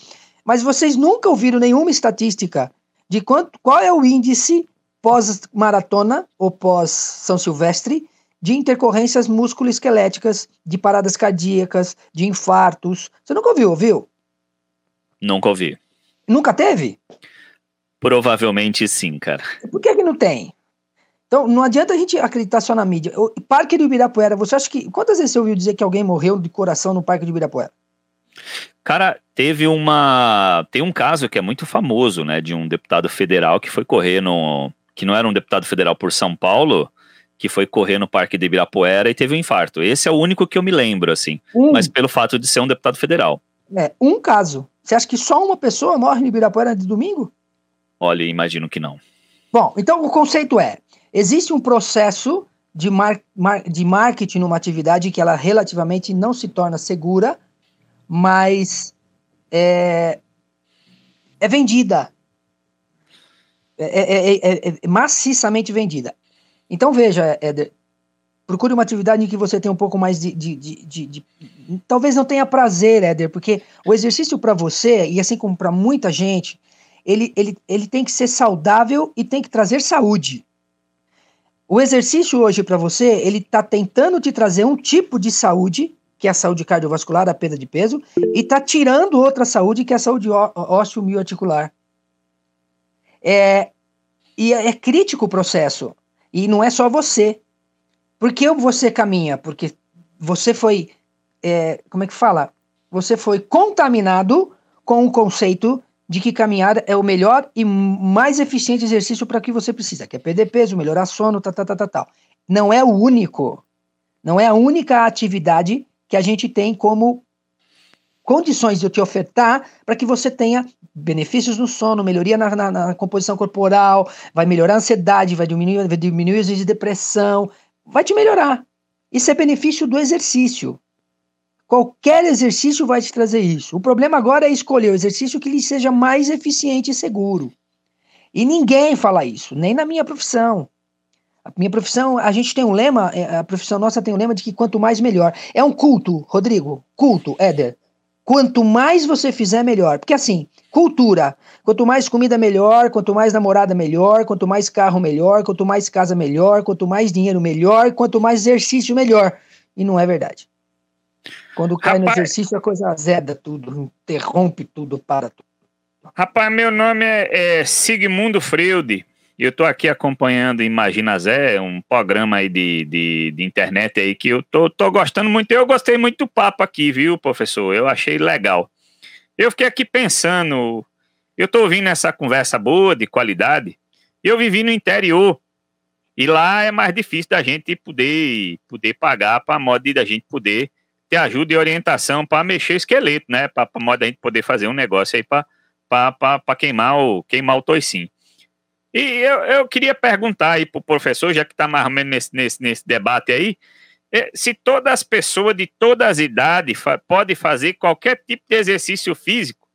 Mas vocês nunca ouviram nenhuma estatística de quanto, qual é o índice pós-maratona ou pós-São Silvestre de intercorrências musculoesqueléticas, de paradas cardíacas, de infartos. Você nunca ouviu, ouviu? Nunca ouvi. Nunca teve? Provavelmente sim, cara. Por que, que não tem? Então, não adianta a gente acreditar só na mídia. O Parque do Ibirapuera, você acha que. Quantas vezes você ouviu dizer que alguém morreu de coração no Parque do Ibirapuera? Cara, teve uma. Tem um caso que é muito famoso, né? De um deputado federal que foi correr no. Que não era um deputado federal por São Paulo, que foi correr no Parque de Ibirapuera e teve um infarto. Esse é o único que eu me lembro, assim. Um. Mas pelo fato de ser um deputado federal. É, um caso. Você acha que só uma pessoa morre no Ibirapuera de domingo? Olha, imagino que não. Bom, então o conceito é: existe um processo de, mar, mar, de marketing numa atividade que ela relativamente não se torna segura, mas é, é vendida. É, é, é, é maciçamente vendida. Então veja, Éder, procure uma atividade em que você tenha um pouco mais de, de, de, de, de talvez não tenha prazer, Éder, porque o exercício para você, e assim como para muita gente, ele, ele, ele tem que ser saudável e tem que trazer saúde. O exercício hoje para você, ele está tentando te trazer um tipo de saúde, que é a saúde cardiovascular, a perda de peso, e está tirando outra saúde, que é a saúde ósseo-mioarticular. É, e é, é crítico o processo. E não é só você. Por que você caminha? Porque você foi, é, como é que fala? Você foi contaminado com o conceito de que caminhar é o melhor e mais eficiente exercício para que você precisa, que é perder peso, melhorar sono, tal, tal, tal, tal. Não é o único. Não é a única atividade que a gente tem como condições de te ofertar para que você tenha benefícios no sono, melhoria na, na, na, composição corporal, vai melhorar a ansiedade, vai diminuir, vai diminuir os de depressão, vai te melhorar. Isso é benefício do exercício. Qualquer exercício vai te trazer isso. O problema agora é escolher o exercício que lhe seja mais eficiente e seguro. E ninguém fala isso, nem na minha profissão. A minha profissão, a gente tem um lema, é, a profissão nossa tem um lema de que quanto mais melhor. É um culto, Rodrigo, culto, Éder. Quanto mais você fizer, melhor. Porque assim, cultura. Quanto mais comida, melhor. Quanto mais namorada, melhor. Quanto mais carro, melhor. Quanto mais casa, melhor. Quanto mais dinheiro, melhor. Quanto mais exercício, melhor. E não é verdade. Quando cai Rapaz, no exercício, a coisa azeda tudo, interrompe tudo, para tudo. Rapaz, meu nome é, é Sigmundo Freud. Eu estou aqui acompanhando Imagina Zé, um programa aí de, de, de, internet aí que eu tô, tô gostando muito. Eu gostei muito do papo aqui, viu, professor? Eu achei legal. Eu fiquei aqui pensando, eu tô ouvindo essa conversa boa, de qualidade, eu vivi no interior. E lá é mais difícil da gente poder, poder pagar para modo de a gente poder ter ajuda e orientação para mexer o esqueleto, né? Para modo a gente poder fazer um negócio aí para queimar o, queimar o toicinho. E eu, eu queria perguntar aí para o professor, já que está mais ou menos nesse, nesse, nesse debate aí, é, se todas as pessoas de todas as idades fa podem fazer qualquer tipo de exercício físico,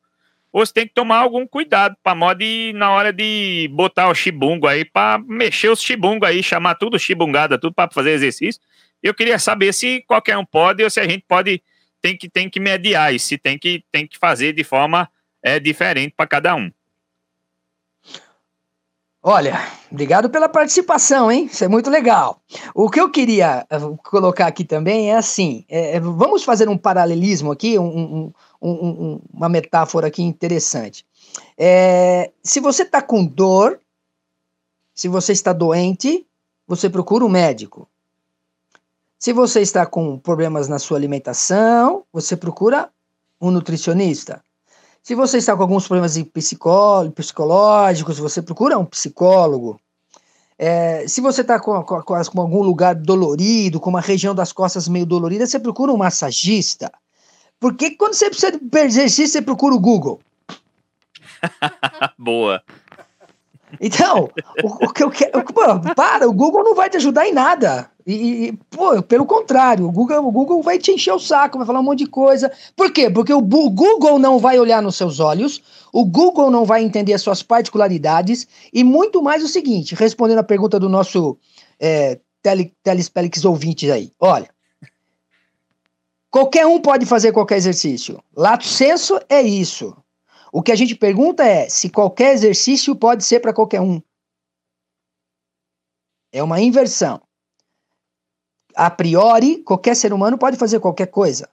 ou você tem que tomar algum cuidado para modo na hora de botar o chibungo aí, para mexer os chibungo aí, chamar tudo chibungada, tudo para fazer exercício, eu queria saber se qualquer um pode ou se a gente pode tem que tem que mediar e se tem que tem que fazer de forma é diferente para cada um. Olha, obrigado pela participação, hein? Isso é muito legal. O que eu queria eh, colocar aqui também é assim: é, vamos fazer um paralelismo aqui, um, um, um, uma metáfora aqui interessante. É, se você está com dor, se você está doente, você procura um médico. Se você está com problemas na sua alimentação, você procura um nutricionista. Se você está com alguns problemas psicológicos, você procura um psicólogo. É, se você está com, com, com, algum lugar dolorido, com uma região das costas meio dolorida, você procura um massagista. Porque quando você precisa de exercício, você procura o Google. Boa. Então, o, o, que eu quero. Para, o Google não vai te ajudar em nada. E, e, pô, pelo contrário, o Google, o Google vai te encher o saco, vai falar um monte de coisa. Por quê? Porque o, o Google não vai olhar nos seus olhos, o Google não vai entender as suas particularidades, e muito mais o seguinte, respondendo a pergunta do nosso é, tele, telespelix ouvinte aí. Olha, qualquer um pode fazer qualquer exercício. Lato senso é isso. O que a gente pergunta é se qualquer exercício pode ser para qualquer um. É uma inversão. A priori, qualquer ser humano pode fazer qualquer coisa.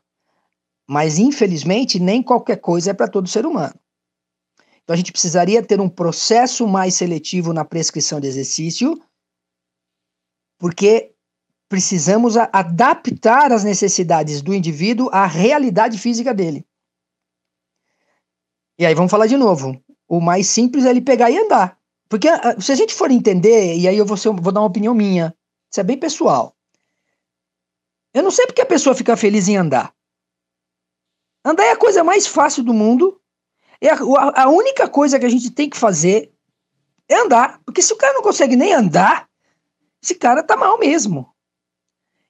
Mas, infelizmente, nem qualquer coisa é para todo ser humano. Então, a gente precisaria ter um processo mais seletivo na prescrição de exercício, porque precisamos adaptar as necessidades do indivíduo à realidade física dele. E aí vamos falar de novo. O mais simples é ele pegar e andar. Porque ah, se a gente for entender, e aí eu vou, ser, vou dar uma opinião minha, isso é bem pessoal. Eu não sei porque a pessoa fica feliz em andar. Andar é a coisa mais fácil do mundo. É a, a única coisa que a gente tem que fazer é andar. Porque se o cara não consegue nem andar, esse cara tá mal mesmo.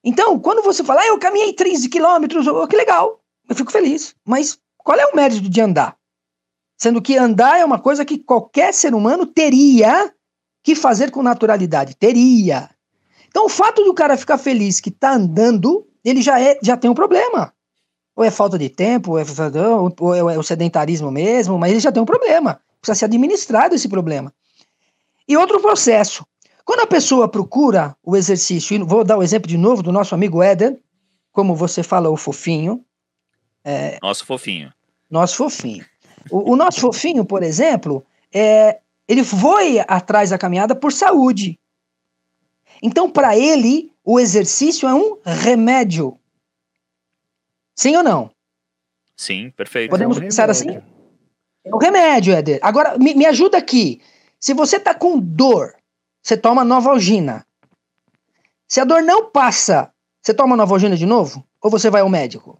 Então, quando você fala, ah, eu caminhei 13 quilômetros, oh, que legal, eu fico feliz. Mas qual é o mérito de andar? Sendo que andar é uma coisa que qualquer ser humano teria que fazer com naturalidade. Teria. Então, o fato do cara ficar feliz que tá andando, ele já, é, já tem um problema. Ou é falta de tempo, ou é, ou é o sedentarismo mesmo, mas ele já tem um problema. Precisa ser administrado esse problema. E outro processo. Quando a pessoa procura o exercício, vou dar o exemplo de novo do nosso amigo Éder, como você fala, o fofinho. É, nosso fofinho. Nosso fofinho. O, o nosso fofinho, por exemplo, é, ele foi atrás da caminhada por saúde. Então, para ele, o exercício é um remédio. Sim ou não? Sim, perfeito. Podemos é um pensar assim? É um remédio, Éder. Agora, me, me ajuda aqui. Se você está com dor, você toma Novalgina. Se a dor não passa, você toma Novalgina de novo? Ou você vai ao médico?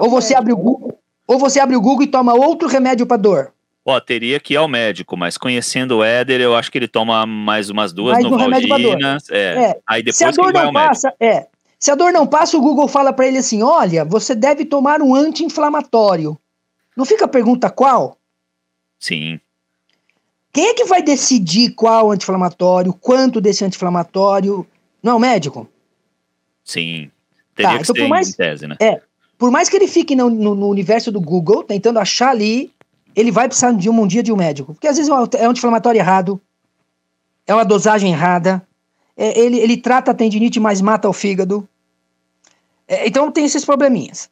Ou você médico. abre o Google, ou você abre o Google e toma outro remédio para dor? Ó, teria que ir ao médico, mas conhecendo o Éder, eu acho que ele toma mais umas duas mais Novalginas. Um é. é. Aí depois Se a dor não passa, é. Se a dor não passa, o Google fala para ele assim: olha, você deve tomar um anti-inflamatório. Não fica a pergunta qual? Sim. Quem é que vai decidir qual anti-inflamatório, quanto desse anti-inflamatório? Não é o médico? Sim. Teria tá, que então ser mais, tese, né? É. Por mais que ele fique no, no, no universo do Google, tentando achar ali ele vai precisar de um, um dia de um médico. Porque às vezes é um anti-inflamatório errado, é uma dosagem errada, é, ele, ele trata a tendinite, mas mata o fígado. É, então tem esses probleminhas.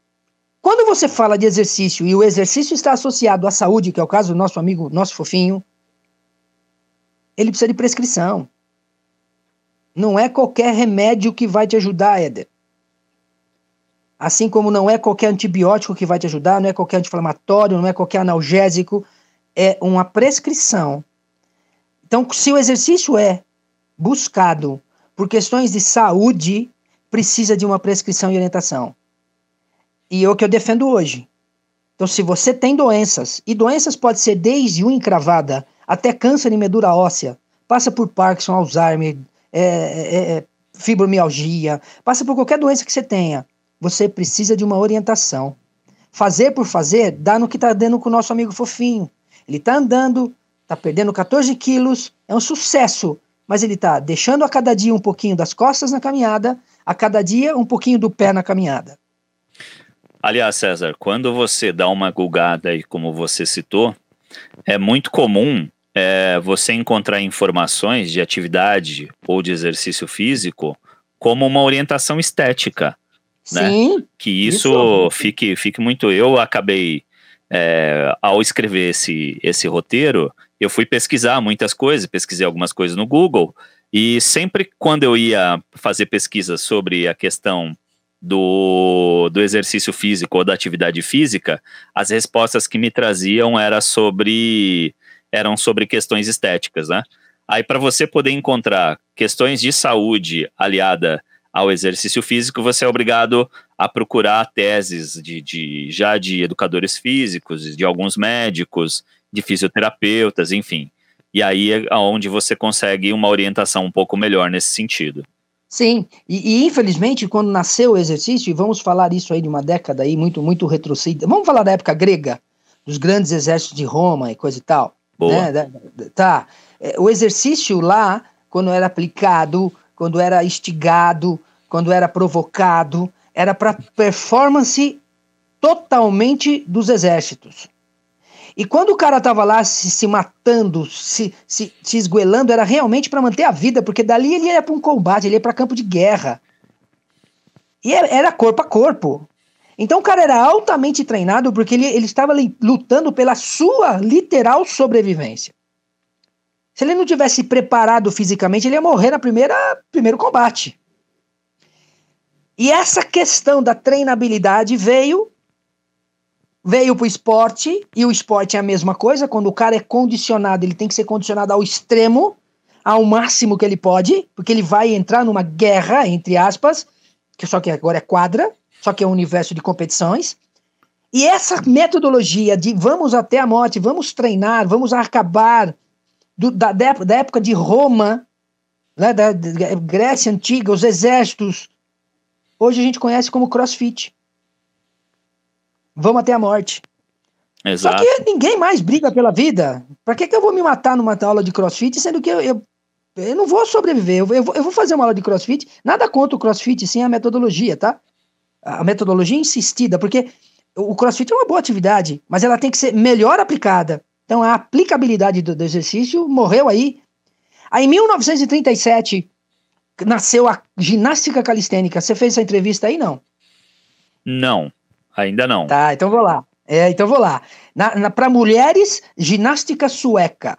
Quando você fala de exercício e o exercício está associado à saúde, que é o caso do nosso amigo, nosso fofinho, ele precisa de prescrição. Não é qualquer remédio que vai te ajudar, Éder. Assim como não é qualquer antibiótico que vai te ajudar, não é qualquer anti-inflamatório, não é qualquer analgésico, é uma prescrição. Então, se o exercício é buscado por questões de saúde, precisa de uma prescrição e orientação. E é o que eu defendo hoje. Então, se você tem doenças, e doenças pode ser desde unha encravada até câncer em medula óssea, passa por Parkinson, Alzheimer, é, é, é, fibromialgia, passa por qualquer doença que você tenha você precisa de uma orientação. Fazer por fazer dá no que está dando com o nosso amigo fofinho. Ele está andando, está perdendo 14 quilos, é um sucesso, mas ele está deixando a cada dia um pouquinho das costas na caminhada, a cada dia um pouquinho do pé na caminhada. Aliás, César, quando você dá uma gulgada aí, como você citou, é muito comum é, você encontrar informações de atividade ou de exercício físico como uma orientação estética. Né? Sim. Que isso, isso, Fique, fique muito. Eu acabei, é, ao escrever esse, esse roteiro, eu fui pesquisar muitas coisas, pesquisei algumas coisas no Google, e sempre quando eu ia fazer pesquisas sobre a questão do, do exercício físico ou da atividade física, as respostas que me traziam era sobre, eram sobre questões estéticas, né? Aí, para você poder encontrar questões de saúde aliada ao exercício físico, você é obrigado a procurar teses de, de já de educadores físicos, de alguns médicos, de fisioterapeutas, enfim. E aí é onde você consegue uma orientação um pouco melhor nesse sentido. Sim, e, e, infelizmente quando nasceu o exercício, e vamos falar isso aí de uma década aí muito, muito retrocedida, vamos falar da época grega, dos grandes exércitos de Roma e coisa e tal. Boa. Né? Tá, é, o exercício lá, quando era aplicado, quando era instigado, quando era provocado, era para performance totalmente dos exércitos. E quando o cara tava lá se, se matando, se, se, se esguelando, era realmente para manter a vida, porque dali ele ia para um combate, ele ia para campo de guerra. E era corpo a corpo. Então o cara era altamente treinado porque ele, ele estava lutando pela sua literal sobrevivência. Se ele não tivesse preparado fisicamente, ele ia morrer na primeira primeiro combate. E essa questão da treinabilidade veio veio pro esporte, e o esporte é a mesma coisa, quando o cara é condicionado, ele tem que ser condicionado ao extremo, ao máximo que ele pode, porque ele vai entrar numa guerra, entre aspas, que só que agora é quadra, só que é um universo de competições. E essa metodologia de vamos até a morte, vamos treinar, vamos acabar do, da, da, época de Roma, né, da, Grécia Antiga, os exércitos, hoje a gente conhece como crossfit. Vamos até a morte. Exato. Só que ninguém mais briga pela vida. Pra que, que eu vou me matar numa aula de crossfit, sendo que eu, eu, eu não vou sobreviver? Eu, eu, eu, vou fazer uma aula de crossfit. Nada contra o crossfit, sim a metodologia, tá? A metodologia insistida, porque o crossfit é uma boa atividade, mas ela tem que ser melhor aplicada. Então a aplicabilidade do, do exercício morreu aí. Aí em 1937 nasceu a ginástica calistênica. Você fez essa entrevista aí, não? Não. Ainda não. Tá, então vou lá. É, então vou lá. Para mulheres, ginástica sueca.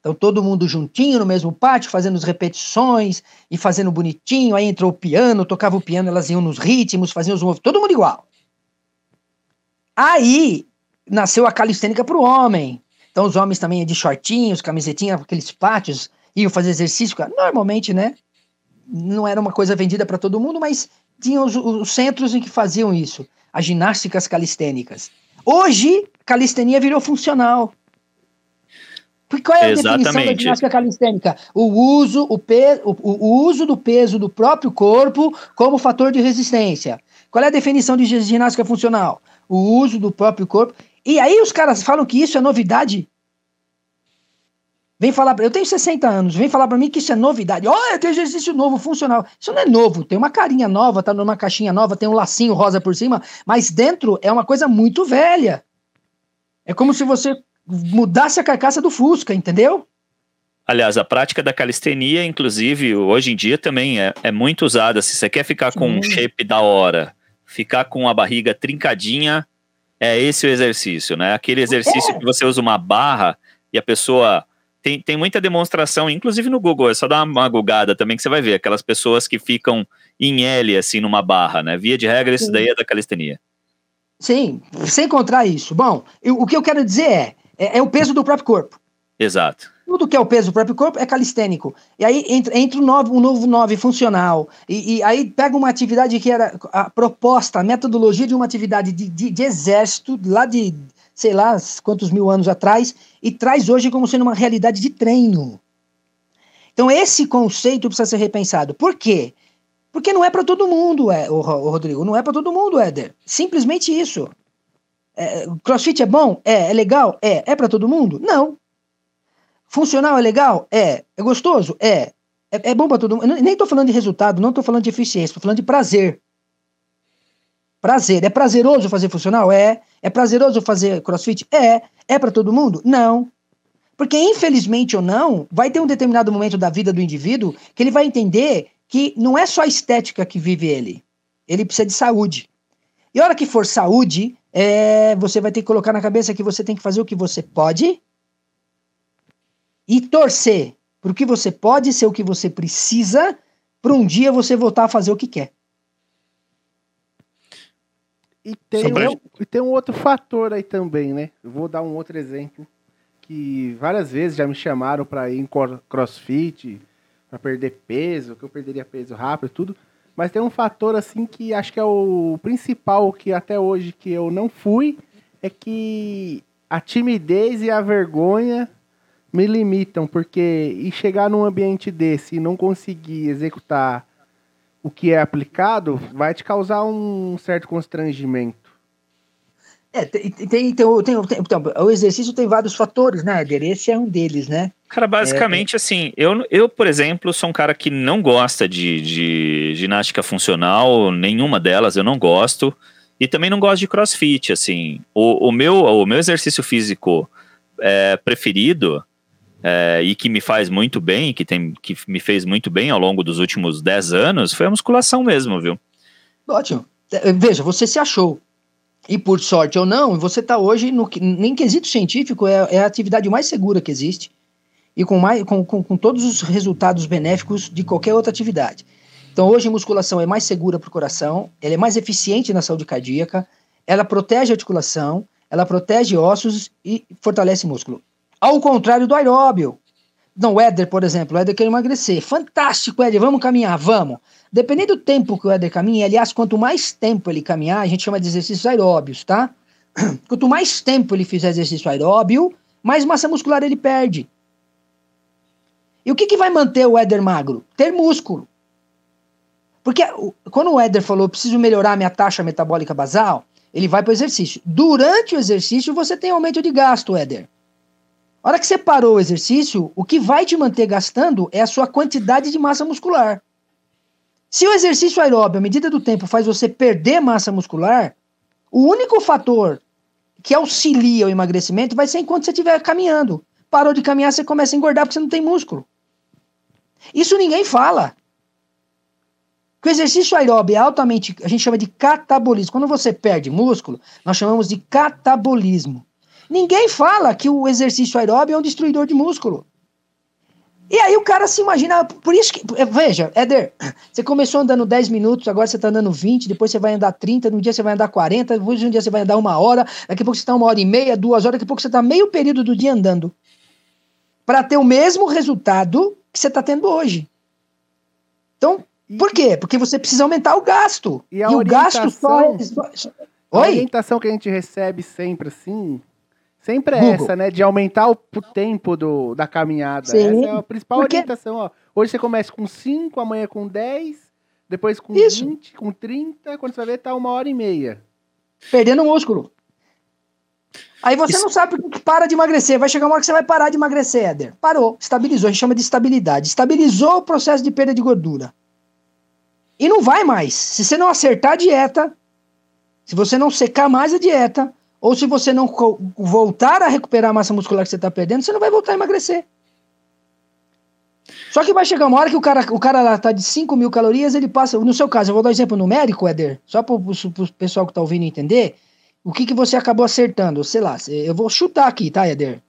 Então todo mundo juntinho no mesmo pátio, fazendo as repetições e fazendo bonitinho. Aí entrou o piano, tocava o piano, elas iam nos ritmos, faziam os movimentos, todo mundo igual. Aí nasceu a calistênica para o homem. Então os homens também de shortinhos, camisetinha, aqueles pátios, iam fazer exercício. Normalmente, né? Não era uma coisa vendida para todo mundo, mas tinha os, os centros em que faziam isso as ginásticas calistênicas. Hoje, calistenia virou funcional. Qual é a Exatamente. definição da ginástica calistênica? O uso, o, pe o, o, uso do peso do próprio corpo como fator de resistência. Qual é a definição de ginástica funcional? O uso do próprio corpo. E aí os caras falam que isso é novidade. Vem falar, pra, eu tenho 60 anos, vem falar para mim que isso é novidade. Olha, tem exercício novo, funcional. Isso não é novo, tem uma carinha nova, tá numa caixinha nova, tem um lacinho rosa por cima, mas dentro é uma coisa muito velha. É como se você mudasse a carcaça do Fusca, entendeu? Aliás, a prática da calistenia, inclusive, hoje em dia também é, é muito usada. Se você quer ficar com um shape da hora, ficar com a barriga trincadinha, é esse o exercício, né? Aquele exercício é. que você usa uma barra e a pessoa tem, tem muita demonstração, inclusive no Google, é só dar uma, uma googada também que você vai ver, aquelas pessoas que ficam em L, assim, numa barra, né? Via de regra, isso daí é da calistenia. Sim, você encontrar isso. Bom, eu, o que eu quero dizer é, é, é, o peso do próprio corpo. Exato. Tudo que é o peso do próprio corpo é calistênico. E aí entra, entra um, novo, um novo nove funcional. E, e, aí pega uma atividade que era a proposta, a metodologia de uma atividade de, de, de exército, lá de sei lá quantos mil anos atrás, e traz hoje como sendo uma realidade de treino. Então, esse conceito precisa ser repensado. Por quê? Porque não é para todo mundo, é, o, o Rodrigo, não é para todo mundo, Éder. Simplesmente isso. É, crossfit é bom? É. É legal? É. É para todo mundo? Não. Funcional é legal? É. É gostoso? É. É, é bom para todo mundo. nem estou falando de resultado, não estou falando de eficiência, estou falando de prazer. Prazer. É prazeroso fazer funcional? É. É prazeroso fazer crossfit? É. É para todo mundo? Não. Porque, infelizmente ou não, vai ter um determinado momento da vida do indivíduo que ele vai entender que não é só a estética que vive ele. Ele precisa de saúde. E a hora que for saúde, é, você vai ter que colocar na cabeça que você tem que fazer o que você pode e torcer para o que você pode ser o que você precisa para um dia você voltar a fazer o que quer. E tem, um, e tem um outro fator aí também, né? Eu vou dar um outro exemplo que várias vezes já me chamaram para ir em crossfit, para perder peso, que eu perderia peso rápido e tudo. Mas tem um fator assim que acho que é o principal que até hoje que eu não fui, é que a timidez e a vergonha me limitam, porque e chegar num ambiente desse e não conseguir executar o que é aplicado vai te causar um certo constrangimento. É, tem, tem, tem, tem, tem então, o exercício tem vários fatores, né, Eder? Esse é um deles, né? Cara, basicamente é, assim, eu, eu, por exemplo, sou um cara que não gosta de, de ginástica funcional, nenhuma delas eu não gosto, e também não gosto de crossfit, assim. O, o, meu, o meu exercício físico é, preferido é, e que me faz muito bem, que, tem, que me fez muito bem ao longo dos últimos 10 anos, foi a musculação mesmo, viu? Ótimo. É, veja, você se achou. E por sorte ou não, você está hoje, no, nem quesito científico, é, é, a atividade mais segura que existe e com, mais, com, com, com todos os resultados benéficos de qualquer outra atividade. Então, hoje, a musculação é mais segura para o coração, ela é mais eficiente na saúde cardíaca, ela protege a articulação, ela protege ossos e fortalece músculo. Ao contrário do aeróbio. Não, o Éder, por exemplo, o Éder quer emagrecer. Fantástico, Éder, vamos caminhar, vamos. Dependendo do tempo que o Éder caminha, aliás, quanto mais tempo ele caminhar, a gente chama de exercícios aeróbios, tá? Quanto mais tempo ele fizer exercício aeróbio, mais massa muscular ele perde. E o que, que vai manter o Éder magro? Ter músculo. Porque quando o Éder falou, preciso melhorar minha taxa metabólica basal, ele vai para o exercício. Durante o exercício, você tem aumento de gasto, Éder. A hora que você parou o exercício, o que vai te manter gastando é a sua quantidade de massa muscular. Se o exercício aeróbio, à medida do tempo, faz você perder massa muscular, o único fator que auxilia o emagrecimento vai ser enquanto você estiver caminhando. Parou de caminhar, você começa a engordar porque você não tem músculo. Isso ninguém fala. o exercício aeróbio é altamente, a gente chama de catabolismo. Quando você perde músculo, nós chamamos de catabolismo. Ninguém fala que o exercício aeróbio é um destruidor de músculo. E aí o cara se imagina, por isso que, é, veja, Éder, você começou andando 10 minutos, agora você está andando 20, depois você vai andar 30, no dia você vai andar 40, depois um dia você vai andar uma hora, daqui a pouco você está uma hora e meia, duas horas, daqui a pouco você está meio período do dia andando. Para ter o mesmo resultado que você está tendo hoje. Então, por quê? Porque você precisa aumentar o gasto. E, e o gasto só, é só... A orientação que a gente recebe sempre assim, Sempre é Google. essa, né? De aumentar o, o tempo do, da caminhada. Sim. Essa é a principal Porque... orientação. Ó. Hoje você começa com 5, amanhã com 10, depois com Isso. 20, com 30, quando você vai ver, tá uma hora e meia. Perdendo músculo. Aí você Isso. não sabe por que para de emagrecer. Vai chegar uma hora que você vai parar de emagrecer, Éder. Parou, estabilizou. A gente chama de estabilidade. Estabilizou o processo de perda de gordura. E não vai mais. Se você não acertar a dieta, se você não secar mais a dieta, ou se você não voltar a recuperar a massa muscular que você está perdendo, você não vai voltar a emagrecer. Só que vai chegar uma hora que o cara, o cara lá tá de 5 mil calorias, ele passa. No seu caso, eu vou dar um exemplo numérico, Éder, só para o pessoal que está ouvindo entender. O que, que você acabou acertando? Sei lá, eu vou chutar aqui, tá, Éder?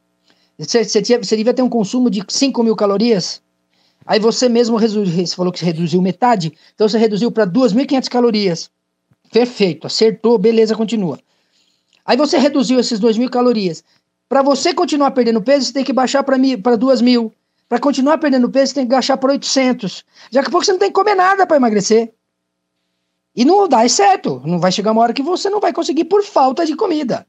Você, você, você devia ter um consumo de 5 mil calorias. Aí você mesmo você falou que reduziu metade, então você reduziu para 2.500 calorias. Perfeito, acertou, beleza, continua. Aí você reduziu esses 2 mil calorias. Para você continuar perdendo peso, você tem que baixar para 2 mil. Para continuar perdendo peso, você tem que baixar para 800. Já que pouco você não tem que comer nada para emagrecer. E não dá certo. Não vai chegar uma hora que você não vai conseguir por falta de comida.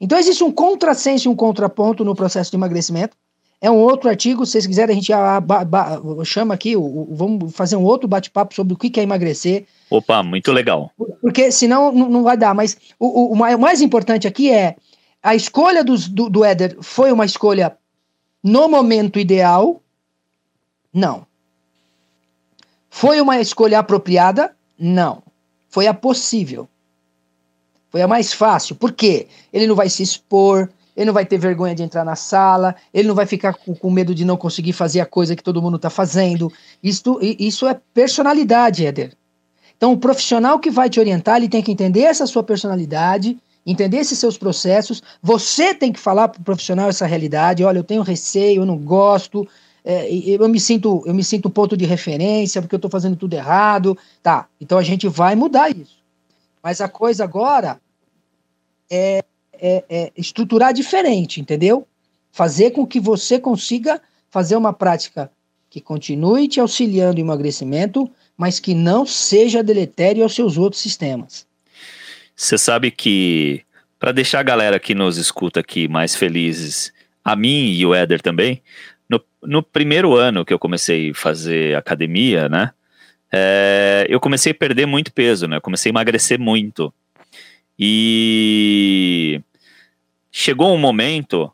Então existe um contrassenso e um contraponto no processo de emagrecimento. É um outro artigo, se vocês quiserem, a gente chama aqui, vamos fazer um outro bate-papo sobre o que é emagrecer. Opa, muito legal. Porque senão não, vai dar. Mas o, o, mais importante aqui é a escolha do, do Éder foi uma escolha no momento ideal? Não. Foi uma escolha apropriada? Não. Foi a possível. Foi a mais fácil. Por quê? Ele não vai se expor, ele não vai ter vergonha de entrar na sala, ele não vai ficar com, com medo de não conseguir fazer a coisa que todo mundo está fazendo. Isso, isso é personalidade, Éder. Então, o profissional que vai te orientar, ele tem que entender essa sua personalidade, entender esses seus processos. Você tem que falar para o profissional essa realidade. Olha, eu tenho receio, eu não gosto, é, eu me sinto, eu me sinto um ponto de referência porque eu estou fazendo tudo errado. Tá, então a gente vai mudar isso. Mas a coisa agora é é, é estruturar diferente, entendeu? Fazer com que você consiga fazer uma prática que continue te auxiliando no emagrecimento, mas que não seja deletério aos seus outros sistemas. Você sabe que, para deixar a galera que nos escuta aqui mais felizes, a mim e o Éder também, no, no primeiro ano que eu comecei a fazer academia, né, é, eu comecei a perder muito peso, né, eu comecei a emagrecer muito. E chegou um momento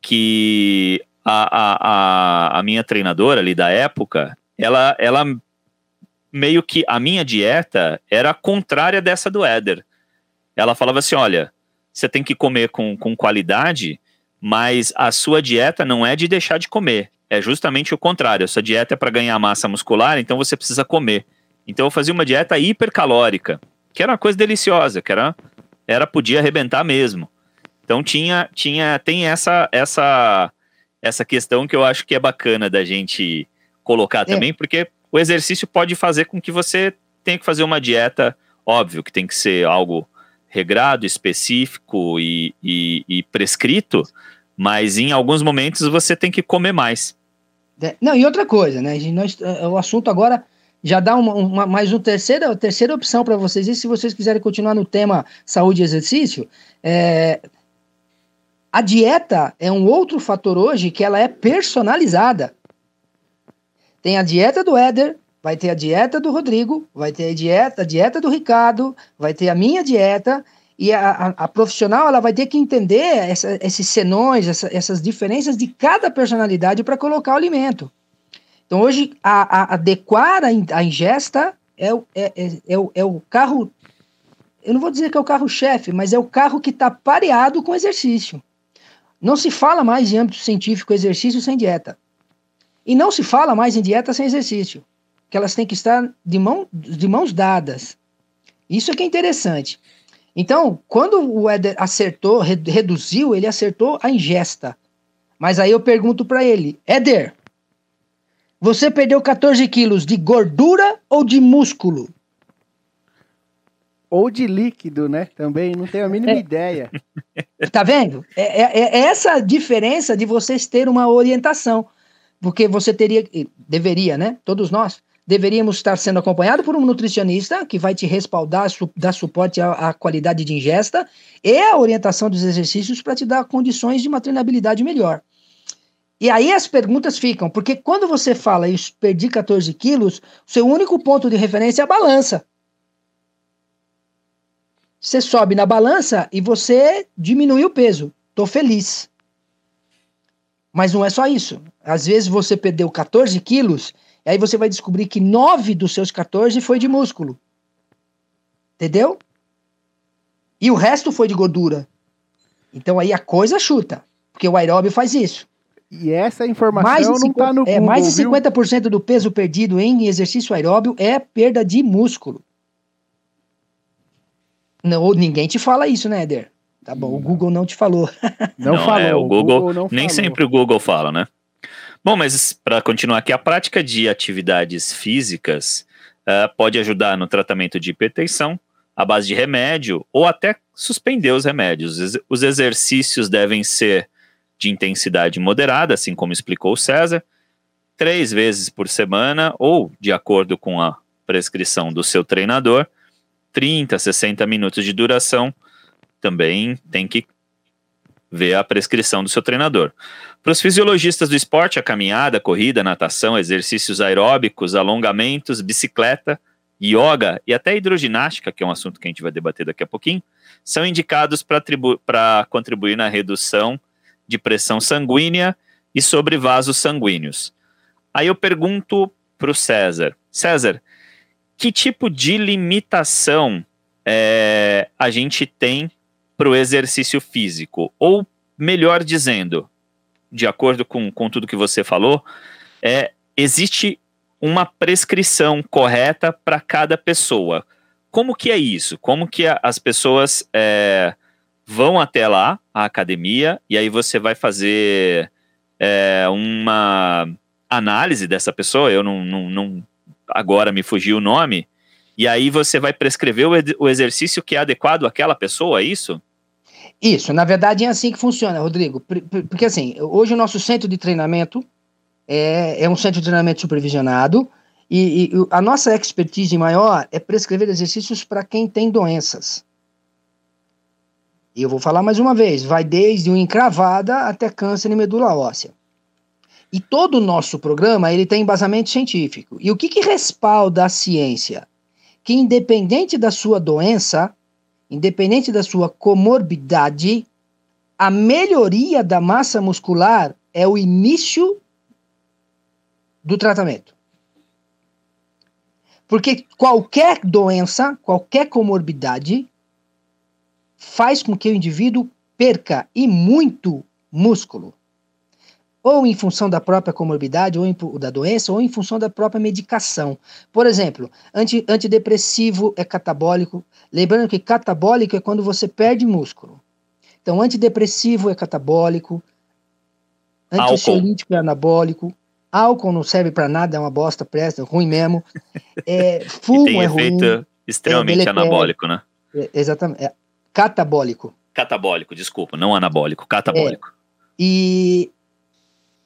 que a, a, a, a, minha treinadora ali da época, ela, ela meio que a minha dieta era contrária dessa do Éder. Ela falava assim: olha, você tem que comer com, com qualidade, mas a sua dieta não é de deixar de comer. É justamente o contrário. A sua dieta é para ganhar massa muscular, então você precisa comer. Então eu fazia uma dieta hipercalórica, que era uma coisa deliciosa, que era era podia arrebentar mesmo. Então tinha, tinha tem essa essa essa questão que eu acho que é bacana da gente colocar é. também, porque o exercício pode fazer com que você tenha que fazer uma dieta, óbvio que tem que ser algo regrado, específico e, e, e prescrito, mas em alguns momentos você tem que comer mais. É, não, e outra coisa, né? Nós, é, o assunto agora já dá uma, uma mais uma terceira, terceira opção para vocês. E se vocês quiserem continuar no tema saúde e exercício, é, a dieta é um outro fator hoje que ela é personalizada. Tem a dieta do Éder, vai ter a dieta do Rodrigo, vai ter a dieta, a dieta do Ricardo, vai ter a minha dieta, e a, a, a profissional ela vai ter que entender essa, esses senões, essa, essas diferenças de cada personalidade para colocar o alimento. Então, hoje, a, adequar a, ingesta é, é, é, é, o, é o carro. Eu não vou dizer que é o carro-chefe, mas é o carro que está pareado com exercício. Não se fala mais em âmbito científico exercício sem dieta. E não se fala mais em dieta sem exercício. Que elas têm que estar de, mão, de mãos dadas. Isso é que é interessante. Então, quando o Éder acertou, reduziu, ele acertou a ingesta. Mas aí eu pergunto para ele, Éder, você perdeu 14 quilos de gordura ou de músculo? Ou de líquido, né? Também não tenho a mínima é. ideia. Tá vendo? É, é, é, essa diferença de vocês ter uma orientação. Porque você teria, deveria, né? Todos nós, deveríamos estar sendo acompanhados por um nutricionista que vai te respaldar, su dar suporte à, à, qualidade de ingesta e a orientação dos exercícios para te dar condições de uma treinabilidade melhor. E aí as perguntas ficam, porque quando você fala eu perdi 14 quilos, seu único ponto de referência é a balança. Você sobe na balança e você diminui o peso. Tô feliz. Mas não é só isso. Às vezes você perdeu 14 quilos e aí você vai descobrir que 9 dos seus 14 foi de músculo. Entendeu? E o resto foi de gordura. Então aí a coisa chuta. Porque o aeróbio faz isso. E essa informação não está no é, Google, Mais de 50% viu? do peso perdido em exercício aeróbio é perda de músculo. Não, ninguém te fala isso, né, Eder? Tá bom, o Google não te falou. Não, não falou. É, o Google, Google não nem falou. sempre o Google fala, né? Bom, mas para continuar aqui, a prática de atividades físicas uh, pode ajudar no tratamento de hipertensão, à base de remédio, ou até suspender os remédios. Os exercícios devem ser de intensidade moderada, assim como explicou o César, três vezes por semana, ou, de acordo com a prescrição do seu treinador, 30, 60 minutos de duração, também tem que ver a prescrição do seu treinador. Para os fisiologistas do esporte, a caminhada, corrida, natação, exercícios aeróbicos, alongamentos, bicicleta, yoga e até hidroginástica, que é um assunto que a gente vai debater daqui a pouquinho, são indicados para contribuir na redução de pressão sanguínea e sobre vasos sanguíneos. Aí eu pergunto para o César: César, que tipo de limitação é, a gente tem para o exercício físico? Ou, melhor dizendo, de acordo com, com tudo que você falou, é, existe uma prescrição correta para cada pessoa. Como que é isso? Como que a, as pessoas é, vão até lá, a academia, e aí você vai fazer é, uma análise dessa pessoa, eu não, não, não, agora me fugiu o nome, e aí você vai prescrever o, o exercício que é adequado àquela pessoa, é isso? Isso, na verdade é assim que funciona, Rodrigo. Porque assim, hoje o nosso centro de treinamento é, é um centro de treinamento supervisionado e, e a nossa expertise maior é prescrever exercícios para quem tem doenças. E eu vou falar mais uma vez, vai desde uma encravada até câncer de medula óssea. E todo o nosso programa, ele tem embasamento científico. E o que, que respalda a ciência? Que independente da sua doença, independente da sua comorbidade, a melhoria da massa muscular é o início do tratamento. Porque qualquer doença, qualquer comorbidade, faz com que o indivíduo perca e muito músculo. Ou em função da própria comorbidade, ou em, da doença, ou em função da própria medicação. Por exemplo, anti, antidepressivo é catabólico. Lembrando que catabólico é quando você perde músculo. Então, antidepressivo é catabólico, antiolítico é anabólico, álcool não serve para nada, é uma bosta, presta, ruim mesmo. É, fumo e tem é efeito ruim, extremamente é anabólico, né? É, exatamente. É, Catabólico. Catabólico, desculpa, não anabólico, catabólico. É. E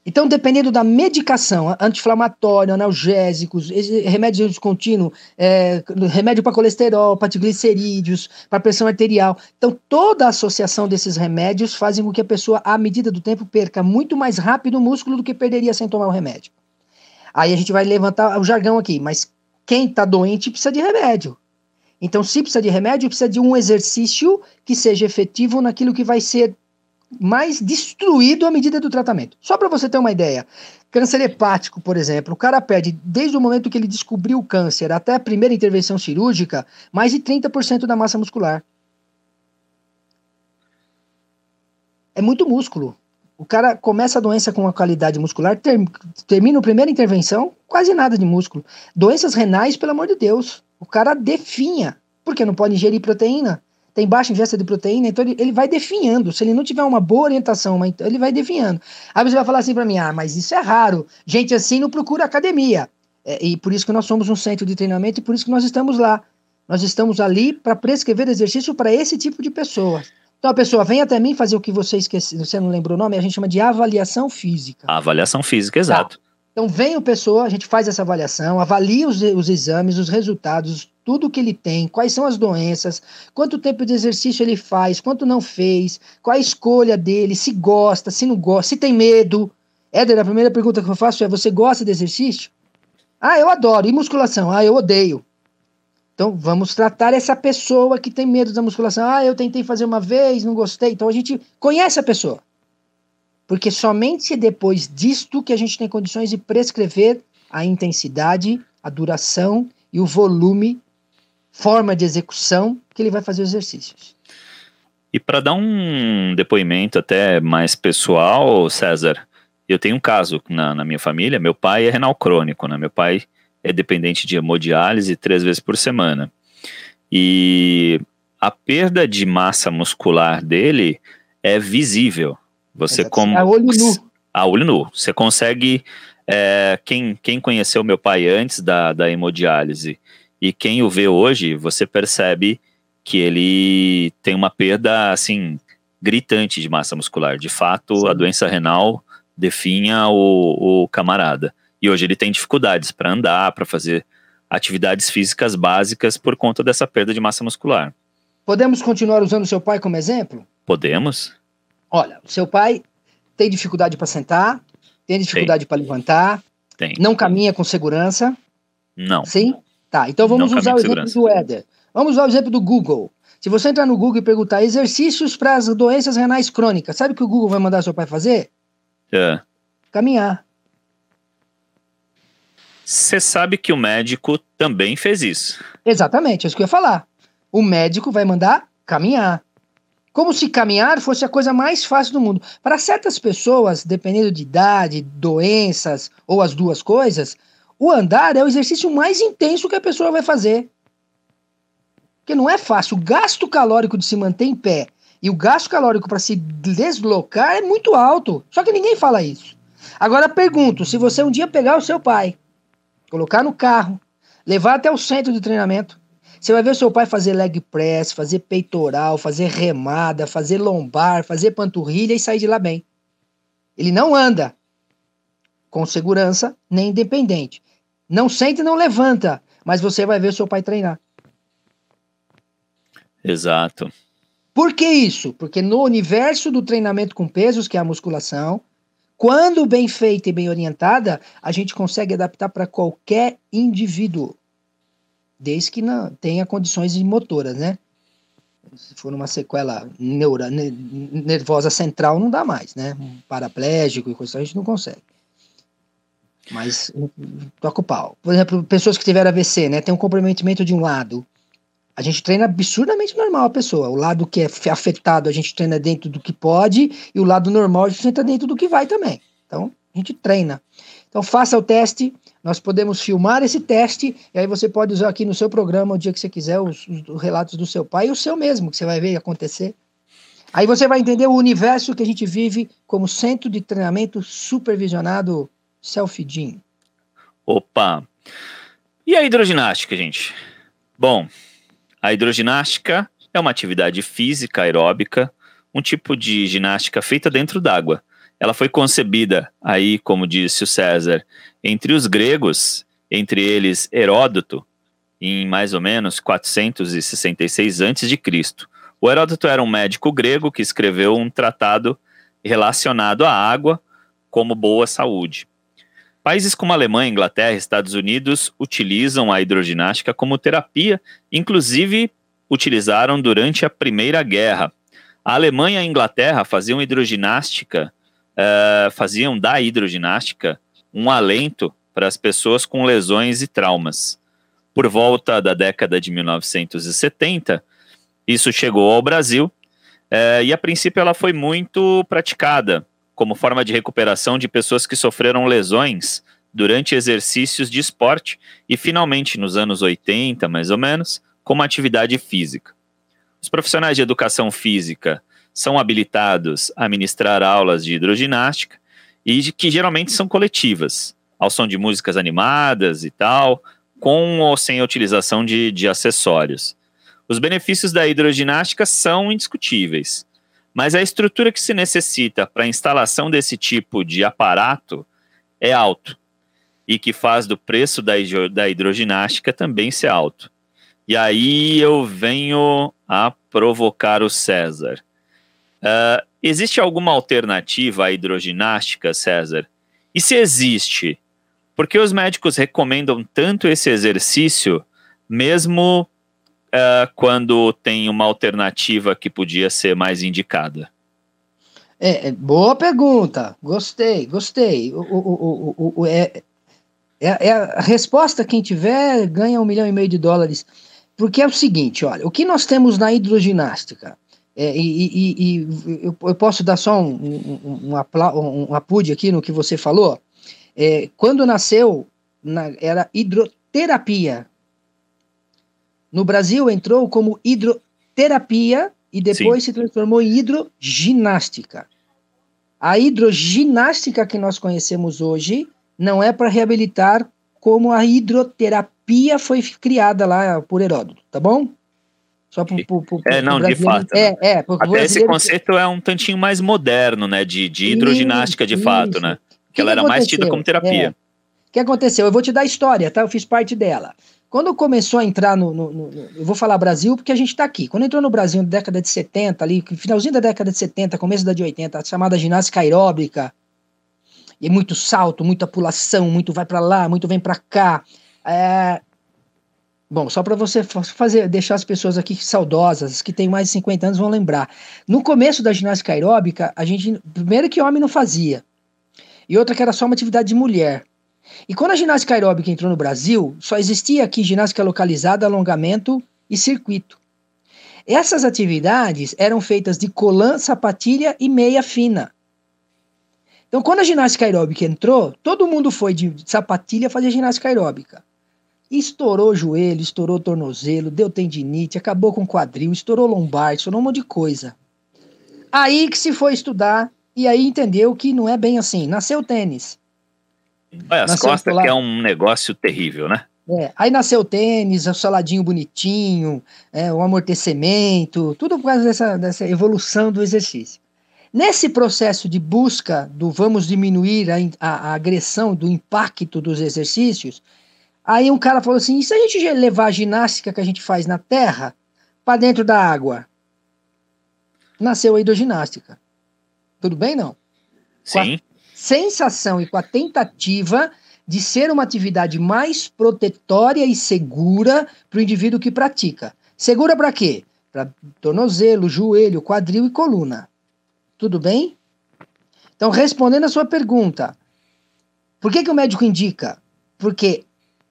então, dependendo da medicação, anti-inflamatório, analgésicos, remédios contínuos, é, remédio para colesterol, para triglicerídeos, para pressão arterial. Então, toda a associação desses remédios fazem com que a pessoa, à medida do tempo, perca muito mais rápido o músculo do que perderia sem tomar o remédio. Aí a gente vai levantar o jargão aqui, mas quem está doente precisa de remédio. Então, se precisa de remédio, precisa de um exercício que seja efetivo naquilo que vai ser mais destruído à medida do tratamento. Só para você ter uma ideia, câncer hepático, por exemplo, o cara perde, desde o momento que ele descobriu o câncer até a primeira intervenção cirúrgica, mais de 30% da massa muscular. É muito músculo. O cara começa a doença com uma qualidade muscular, ter, termina a primeira intervenção, quase nada de músculo. Doenças renais, pelo amor de Deus. O cara definha, porque não pode ingerir proteína tem baixa ingesta de proteína, então ele, ele vai definhando. Se ele não tiver uma boa orientação, ele vai definhando. Aí você vai falar assim para mim: ah, mas isso é raro. Gente assim não procura academia. É, e por isso que nós somos um centro de treinamento e por isso que nós estamos lá. Nós estamos ali para prescrever exercício para esse tipo de pessoa. Então a pessoa vem até mim fazer o que você esqueceu, você não lembrou o nome, a gente chama de avaliação física. avaliação física, exato. Tá. Então vem o pessoa, a gente faz essa avaliação, avalia os, os exames, os resultados, tudo que ele tem, quais são as doenças, quanto tempo de exercício ele faz, quanto não fez, qual a escolha dele, se gosta, se não gosta, se tem medo. Éder, a primeira pergunta que eu faço é: você gosta de exercício? Ah, eu adoro. E musculação? Ah, eu odeio. Então vamos tratar essa pessoa que tem medo da musculação. Ah, eu tentei fazer uma vez, não gostei. Então a gente conhece a pessoa. Porque somente depois disto que a gente tem condições de prescrever a intensidade, a duração e o volume, forma de execução que ele vai fazer os exercícios. E para dar um depoimento até mais pessoal, César, eu tenho um caso na, na, minha família. Meu pai é renal crônico, né? Meu pai é dependente de hemodiálise três vezes por semana. E a perda de massa muscular dele é visível. Você como a olho nu. A olho nu. Você consegue. É, quem, quem conheceu meu pai antes da, da hemodiálise e quem o vê hoje, você percebe que ele tem uma perda assim gritante de massa muscular. De fato, Sim. a doença renal definha o, o camarada. E hoje ele tem dificuldades para andar, para fazer atividades físicas básicas por conta dessa perda de massa muscular. Podemos continuar usando seu pai como exemplo? Podemos. Olha, seu pai tem dificuldade para sentar, tem dificuldade para levantar, tem. não caminha com segurança. Não. Sim? Tá, então vamos não usar o exemplo do Éder. Vamos usar o exemplo do Google. Se você entrar no Google e perguntar exercícios para as doenças renais crônicas, sabe o que o Google vai mandar seu pai fazer? É. Caminhar. Você sabe que o médico também fez isso. Exatamente, é isso que eu ia falar. O médico vai mandar caminhar. Como se caminhar fosse a coisa mais fácil do mundo. Para certas pessoas, dependendo de idade, doenças ou as duas coisas, o andar é o exercício mais intenso que a pessoa vai fazer. Porque não é fácil. O gasto calórico de se manter em pé e o gasto calórico para se deslocar é muito alto. Só que ninguém fala isso. Agora pergunto: se você um dia pegar o seu pai, colocar no carro, levar até o centro de treinamento, você vai ver seu pai fazer leg press, fazer peitoral, fazer remada, fazer lombar, fazer panturrilha e sair de lá bem. Ele não anda com segurança nem independente. Não sente e não levanta, mas você vai ver seu pai treinar. Exato. Por que isso? Porque no universo do treinamento com pesos, que é a musculação, quando bem feita e bem orientada, a gente consegue adaptar para qualquer indivíduo desde que não tenha condições motoras, né? Se for uma sequela neura, nervosa central, não dá mais, né? Um paraplégico e coisa a gente não consegue. Mas toca o pau. Por exemplo, pessoas que tiveram AVC, né? Tem um comprometimento de um lado. A gente treina absurdamente normal a pessoa. O lado que é afetado, a gente treina dentro do que pode, e o lado normal, a gente treina dentro do que vai também. Então, a gente treina. Então, faça o teste, nós podemos filmar esse teste e aí você pode usar aqui no seu programa o dia que você quiser os, os relatos do seu pai e o seu mesmo, que você vai ver acontecer. Aí você vai entender o universo que a gente vive como centro de treinamento supervisionado self-gym. Opa! E a hidroginástica, gente? Bom, a hidroginástica é uma atividade física aeróbica, um tipo de ginástica feita dentro d'água. Ela foi concebida aí, como disse o César, entre os gregos, entre eles Heródoto, em mais ou menos 466 a.C. O Heródoto era um médico grego que escreveu um tratado relacionado à água como boa saúde. Países como Alemanha, Inglaterra e Estados Unidos utilizam a hidroginástica como terapia, inclusive utilizaram durante a Primeira Guerra. A Alemanha e a Inglaterra faziam hidroginástica, uh, faziam da hidroginástica um alento para as pessoas com lesões e traumas. Por volta da década de 1970, isso chegou ao Brasil uh, e, a princípio, ela foi muito praticada como forma de recuperação de pessoas que sofreram lesões durante exercícios de esporte e, finalmente, nos anos 80, mais ou menos, como atividade física. Os profissionais de educação física são habilitados a ministrar aulas de hidroginástica e de, que geralmente são coletivas, ao som de músicas animadas e tal, com ou sem a utilização de, de acessórios. Os benefícios da hidroginástica são indiscutíveis, mas a estrutura que se necessita para a instalação desse tipo de aparato é alto e que faz do preço da, hidroginástica também ser alto. E aí eu venho a provocar o César. Uh, existe alguma alternativa à hidroginástica, César? E se existe, por que os médicos recomendam tanto esse exercício, mesmo uh, quando tem uma alternativa que podia ser mais indicada? É, é boa pergunta. Gostei, gostei. O, o, o, o, é, é, é, a resposta, quem tiver, ganha um milhão e meio de dólares. Porque é o seguinte, olha, o que nós temos na hidroginástica? É, e, e, e eu, eu, posso dar só um, um, um, um apude aqui no que você falou. É, quando nasceu, na, era hidroterapia. No Brasil entrou como hidroterapia e depois Sim. se transformou em hidroginástica. A hidroginástica que nós conhecemos hoje não é para reabilitar como a hidroterapia foi criada lá por Heródoto, tá bom? Só pro, pro, pro, é, não, de fato. É, é, Até esse conceito é um tantinho mais moderno, né? De, de hidroginástica, de isso, fato, né? Que, que ela era aconteceu? mais tida como terapia. É. O que aconteceu? Eu vou te dar a história, tá? Eu fiz parte dela. Quando começou a entrar no, no, no, Eu vou falar Brasil porque a gente está aqui. Quando entrou no Brasil na década de 70, ali, finalzinho da década de 70, começo da de 80, a chamada ginástica aeróbica. E muito salto, muita pulação, muito vai para lá, muito vem para cá. É, Bom, só para você fazer, deixar as pessoas aqui saudosas, que têm mais de 50 anos, vão lembrar. No começo da ginástica aeróbica, a gente. Primeiro que homem não fazia. E outra que era só uma atividade de mulher. E quando a ginástica aeróbica entrou no Brasil, só existia aqui ginástica localizada, alongamento e circuito. Essas atividades eram feitas de colã, sapatilha e meia fina. Então, quando a ginástica aeróbica entrou, todo mundo foi de sapatilha fazer ginástica aeróbica. Estourou joelho, estourou tornozelo, deu tendinite, acabou com quadril, estourou lombar, estourou um monte de coisa. Aí que se foi estudar e aí entendeu que não é bem assim. Nasceu tênis. Olha, as nasceu costas que é um negócio terrível, né? É, aí nasceu o tênis, o saladinho bonitinho, é, o amortecimento, tudo por causa dessa, dessa evolução do exercício. Nesse processo de busca do vamos diminuir a, a, a agressão, do impacto dos exercícios, Aí um cara falou assim: e se a gente levar a ginástica que a gente faz na terra para dentro da água? Nasceu a hidroginástica. Tudo bem, não? Sim. Sensação e com a tentativa de ser uma atividade mais protetória e segura para o indivíduo que pratica. Segura para quê? Para tornozelo, joelho, quadril e coluna. Tudo bem? Então, respondendo a sua pergunta, por que, que o médico indica? Porque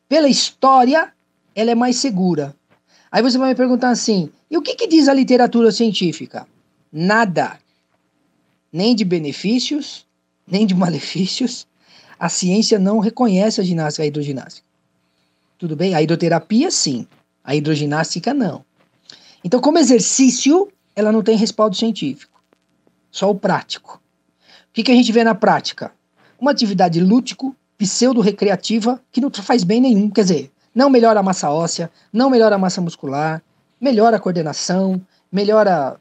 pela história, ela é mais segura. Aí você vai me perguntar assim: e o que, que diz a literatura científica? Nada. Nem de benefícios, nem de malefícios. A ciência não reconhece a ginástica, a hidroginástica. Tudo bem? A hidroterapia, sim. A hidroginástica, não. Então, como exercício, ela não tem respaldo científico. Só o prático. O que, que a gente vê na prática? Uma atividade lúdico, pseudo-recreativa que não faz bem nenhum. Quer dizer, não melhora a massa óssea, não melhora a massa muscular, melhora a coordenação, melhora,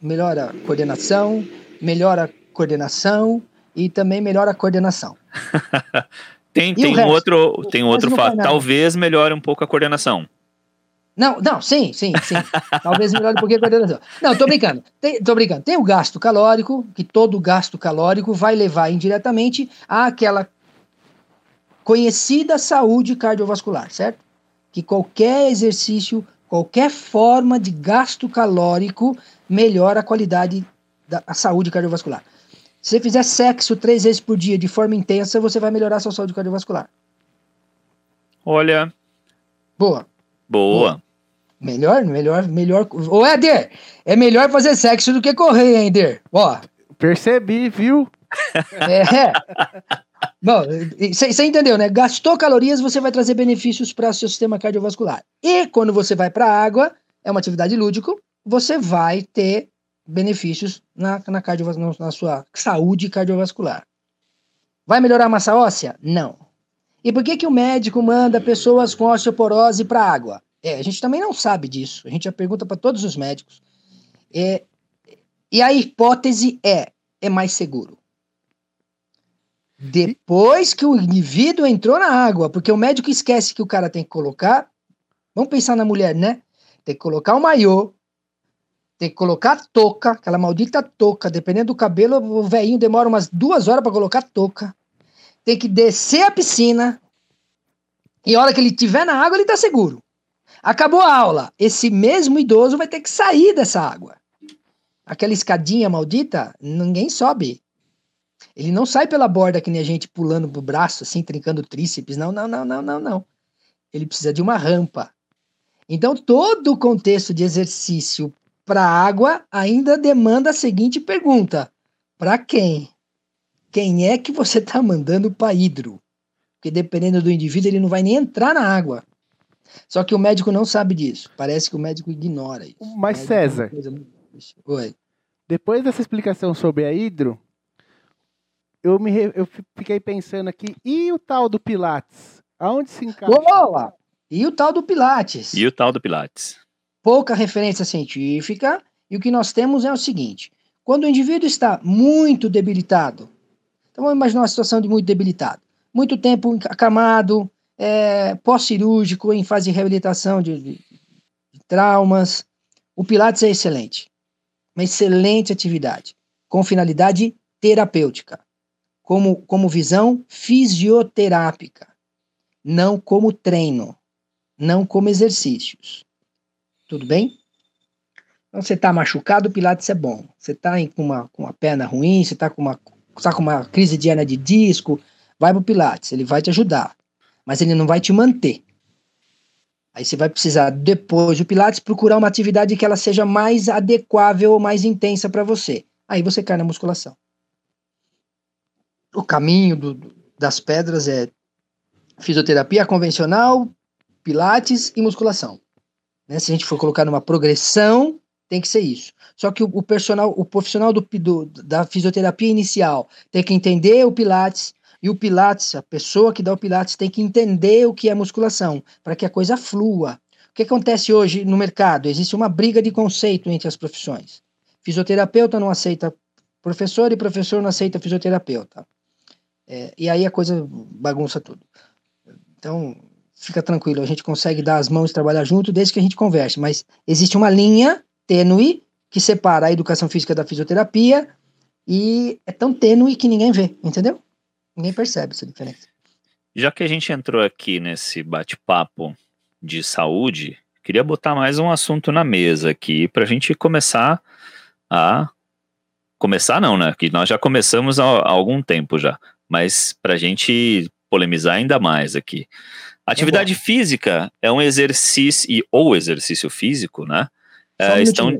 melhora coordenação, melhora coordenação e também melhora a coordenação. tem tem um outro, tem outro fato. Talvez melhore um pouco a coordenação. Não, não, sim, sim, sim. Talvez melhore um pouquinho a coordenação. Não, tô brincando. Tem, tô brincando. Tem o gasto calórico, que todo gasto calórico vai levar indiretamente àquela conhecida saúde cardiovascular, certo? Que qualquer exercício, qualquer forma de gasto calórico melhora a qualidade da saúde cardiovascular. Se você fizer sexo três vezes por dia de forma intensa, você vai melhorar a sua saúde cardiovascular. Olha. Boa. Boa. Boa. Melhor, melhor, melhor. Ô, Éder, é melhor fazer sexo do que correr, hein, Éder? Ó. Percebi, viu? É. Bom, você entendeu, né? Gastou calorias, você vai trazer benefícios para o seu sistema cardiovascular. E quando você vai para a água, é uma atividade lúdica, você vai ter benefícios na, na, na sua saúde cardiovascular. Vai melhorar a massa óssea? Não. E por que, que o médico manda pessoas com osteoporose para água? É, a gente também não sabe disso. A gente já pergunta para todos os médicos. É, e a hipótese é: é mais seguro. Depois que o indivíduo entrou na água, porque o médico esquece que o cara tem que colocar. Vamos pensar na mulher, né? Tem que colocar o maiô, tem que colocar a touca, aquela maldita touca. Dependendo do cabelo, o velhinho demora umas duas horas para colocar a touca. Tem que descer a piscina. E a hora que ele estiver na água, ele tá seguro. Acabou a aula. Esse mesmo idoso vai ter que sair dessa água. Aquela escadinha maldita, ninguém sobe. Ele não sai pela borda que nem a gente pulando pro braço, assim, trincando tríceps. Não, não, não, não, não, não. Ele precisa de uma rampa. Então, todo o contexto de exercício para água ainda demanda a seguinte pergunta: para quem? Quem é que você está mandando para hidro? Porque dependendo do indivíduo, ele não vai nem entrar na água. Só que o médico não sabe disso. Parece que o médico ignora isso. Mas, César, Oi. depois dessa explicação sobre a hidro, eu, me, eu fiquei pensando aqui, e o tal do Pilates? Aonde se encaixa? Boa! E o tal do Pilates? E o tal do Pilates? Pouca referência científica, e o que nós temos é o seguinte: quando o indivíduo está muito debilitado, então vamos imaginar uma situação de muito debilitado, muito tempo acamado, é, pós-cirúrgico, em fase de reabilitação de, de, de traumas. O Pilates é excelente. Uma excelente atividade, com finalidade terapêutica, como, como visão fisioterápica, não como treino, não como exercícios. Tudo bem? Então, você está machucado, o Pilates é bom. Você está com uma, com uma perna ruim, você está com uma, tá com uma crise de hernia de disco, vai para o Pilates, ele vai te ajudar mas ele não vai te manter. Aí você vai precisar, depois do Pilates, procurar uma atividade que ela seja mais adequável ou mais intensa para você. Aí você cai na musculação. O caminho do, das pedras é fisioterapia convencional, Pilates e musculação. Né? Se a gente for colocar numa progressão, tem que ser isso. Só que o, o personal, o profissional do, do, da fisioterapia inicial tem que entender o Pilates, e o Pilates, a pessoa que dá o Pilates tem que entender o que é musculação, para que a coisa flua. O que acontece hoje no mercado? Existe uma briga de conceito entre as profissões. Fisioterapeuta não aceita professor e professor não aceita fisioterapeuta. É, e aí a coisa bagunça tudo. Então, fica tranquilo, a gente consegue dar as mãos e trabalhar junto desde que a gente converse, mas existe uma linha tênue que separa a educação física da fisioterapia e é tão tênue que ninguém vê, entendeu? Ninguém percebe essa diferença. Já que a gente entrou aqui nesse bate-papo de saúde, queria botar mais um assunto na mesa aqui para a gente começar a. Começar não, né? Que nós já começamos há, algum tempo já, mas para a gente polemizar ainda mais aqui. Atividade é física é um exercício, e, ou exercício físico, né? É, estão...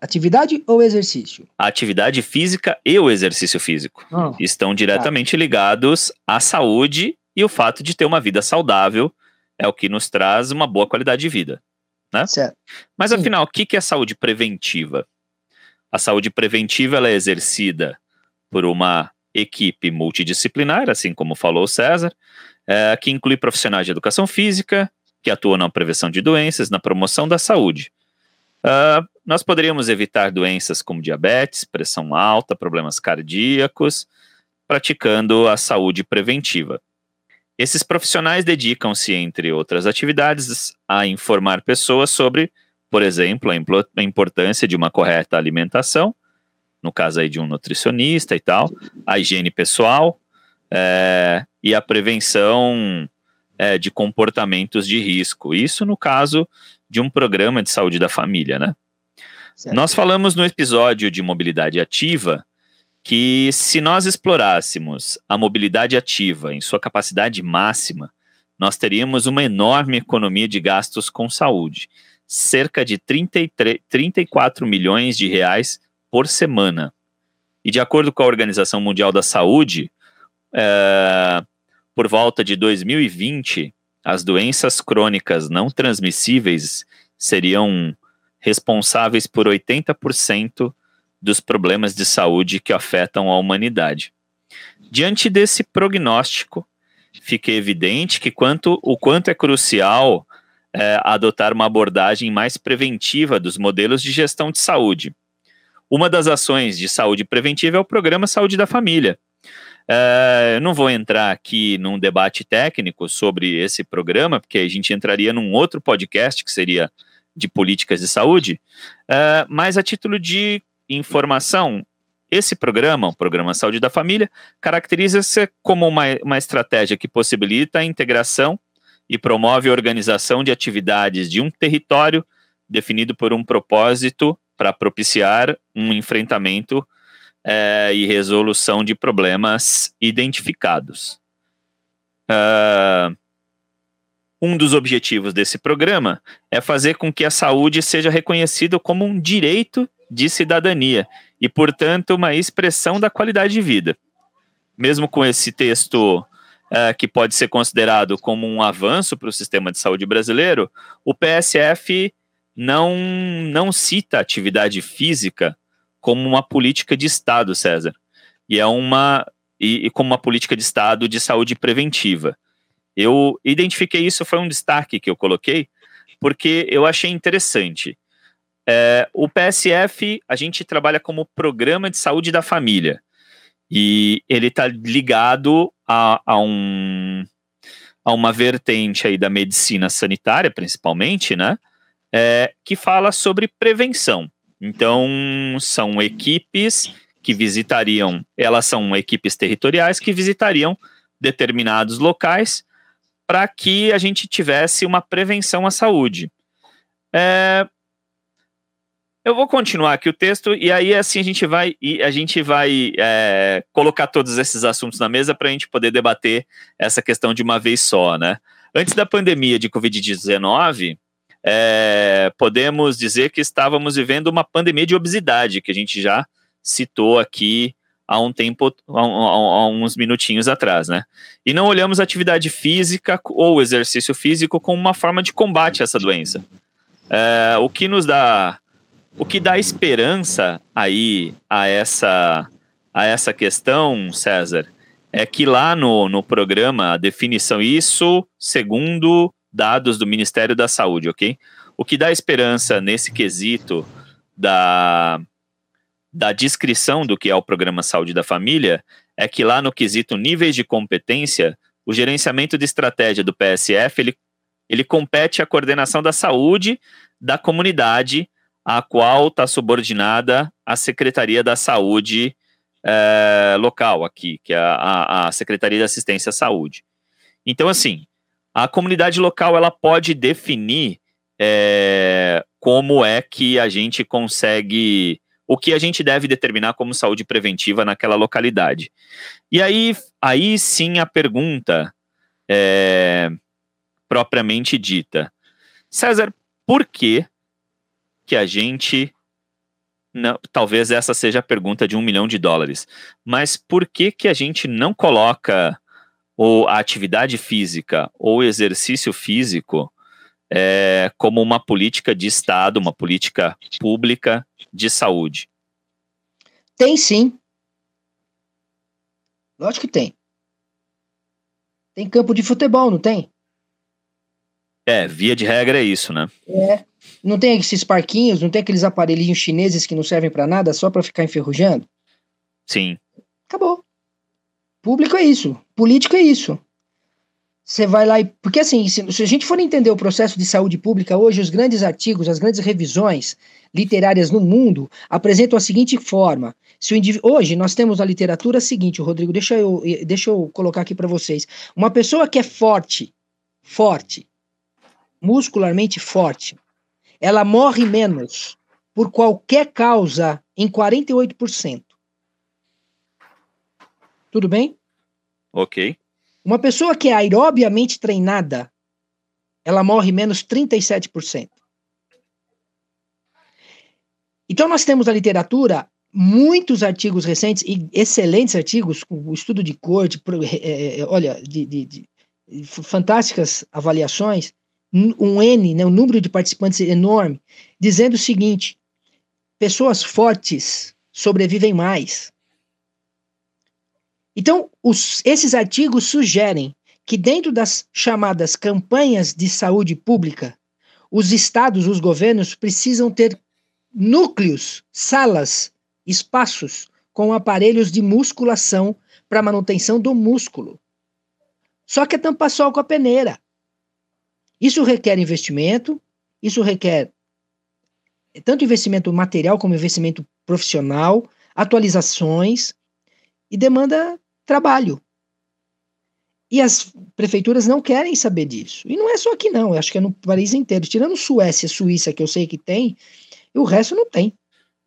Atividade ou exercício? A atividade física e o exercício físico oh, estão diretamente tá. ligados à saúde e o fato de ter uma vida saudável é o que nos traz uma boa qualidade de vida. Né? Certo. Mas Sim. afinal, o que é saúde preventiva? A saúde preventiva ela é exercida por uma equipe multidisciplinar, assim como falou o César, é, que inclui profissionais de educação física, que atuam na prevenção de doenças, na promoção da saúde. Uh, nós poderíamos evitar doenças como diabetes, pressão alta, problemas cardíacos, praticando a saúde preventiva. Esses profissionais dedicam-se, entre outras atividades, a informar pessoas sobre, por exemplo, a importância de uma correta alimentação, no caso aí de um nutricionista e tal, a higiene pessoal é, e a prevenção é, de comportamentos de risco. Isso no caso de um programa de saúde da família, né? Certo. Nós falamos no episódio de mobilidade ativa que se nós explorássemos a mobilidade ativa em sua capacidade máxima, nós teríamos uma enorme economia de gastos com saúde, cerca de 33, 34 milhões de reais por semana. E de acordo com a Organização Mundial da Saúde, é, por volta de 2020, as doenças crônicas não transmissíveis seriam responsáveis por 80% dos problemas de saúde que afetam a humanidade. Diante desse prognóstico, fica evidente que quanto, o quanto é crucial é, adotar uma abordagem mais preventiva dos modelos de gestão de saúde. Uma das ações de saúde preventiva é o Programa Saúde da Família. É, eu não vou entrar aqui num debate técnico sobre esse programa, porque a gente entraria num outro podcast que seria de políticas de saúde, é, mas a título de informação, esse programa, o Programa Saúde da Família, caracteriza-se como uma, uma estratégia que possibilita a integração e promove a organização de atividades de um território definido por um propósito para propiciar um enfrentamento é, e resolução de problemas identificados. Uh, um dos objetivos desse programa é fazer com que a saúde seja reconhecida como um direito de cidadania e, portanto, uma expressão da qualidade de vida. Mesmo com esse texto uh, que pode ser considerado como um avanço para o sistema de saúde brasileiro, o PSF não, não cita atividade física como uma política de Estado, César, e é uma e, e como uma política de Estado de saúde preventiva. Eu identifiquei isso, foi um destaque que eu coloquei, porque eu achei interessante. É, o PSF, a gente trabalha como Programa de Saúde da Família. E ele está ligado a, a, um, a uma vertente aí da medicina sanitária, principalmente, né? É, que fala sobre prevenção. Então, são equipes que visitariam, elas são equipes territoriais que visitariam determinados locais para que a gente tivesse uma prevenção à saúde. É, eu vou continuar aqui o texto e aí assim a gente vai e a gente vai é, colocar todos esses assuntos na mesa para a gente poder debater essa questão de uma vez só, né? Antes da pandemia de Covid-19, é, podemos dizer que estávamos vivendo uma pandemia de obesidade, que a gente já citou aqui há um tempo, há, há uns minutinhos atrás, né? E não olhamos atividade física ou exercício físico como uma forma de combate a essa doença. É, o que nos dá o que dá esperança aí a essa, a essa questão, César, é que lá no, no programa, a definição, isso segundo dados do Ministério da Saúde, ok? O que dá esperança nesse quesito da, da descrição do que é o programa Saúde da Família é que lá no quesito níveis de competência, o gerenciamento de estratégia do PSF, ele, ele compete à coordenação da saúde da comunidade a qual está subordinada a Secretaria da Saúde é, local aqui, que é a, a Secretaria de Assistência à Saúde. Então, assim, a comunidade local ela pode definir é, como é que a gente consegue, o que a gente deve determinar como saúde preventiva naquela localidade. E aí, aí sim a pergunta é, propriamente dita. César, por que que a gente. Não, talvez essa seja a pergunta de um milhão de dólares. Mas por que, que a gente não coloca ou a atividade física ou exercício físico é, como uma política de Estado, uma política pública de saúde? Tem sim. Lógico que tem. Tem campo de futebol, não tem? É, via de regra é isso, né? É. Não tem esses parquinhos, não tem aqueles aparelhinhos chineses que não servem para nada, só para ficar enferrujando? Sim. Acabou. Público é isso. Político é isso. Você vai lá e. Porque assim, se, se, a gente for entender o processo de saúde pública hoje, os grandes artigos, as grandes revisões literárias no mundo apresentam a seguinte forma. Se o indiv... Hoje nós temos na literatura a seguinte, Rodrigo, deixa eu, deixa eu colocar aqui para vocês. Uma pessoa que é forte, forte, muscularmente forte, ela morre menos por qualquer causa em 48%. Tudo bem? Ok. Uma pessoa que é aerobiamente treinada, ela morre menos 37%. Então nós temos na literatura muitos artigos recentes e excelentes artigos, com o estudo de cor, de, é, olha, de, de, de, fantásticas avaliações, um N, né, um número de participantes enorme, dizendo o seguinte: pessoas fortes sobrevivem mais. Então, os, esses artigos sugerem que, dentro das chamadas campanhas de saúde pública, os estados, os governos precisam ter núcleos, salas, espaços com aparelhos de musculação para manutenção do músculo. Só que é tampar sol com a peneira. Isso requer investimento, isso requer tanto investimento material como investimento profissional, atualizações e demanda trabalho. E as prefeituras não querem saber disso. E não é só aqui, não. Eu acho que é no país inteiro. Tirando Suécia, Suíça, que eu sei que tem, o resto não tem.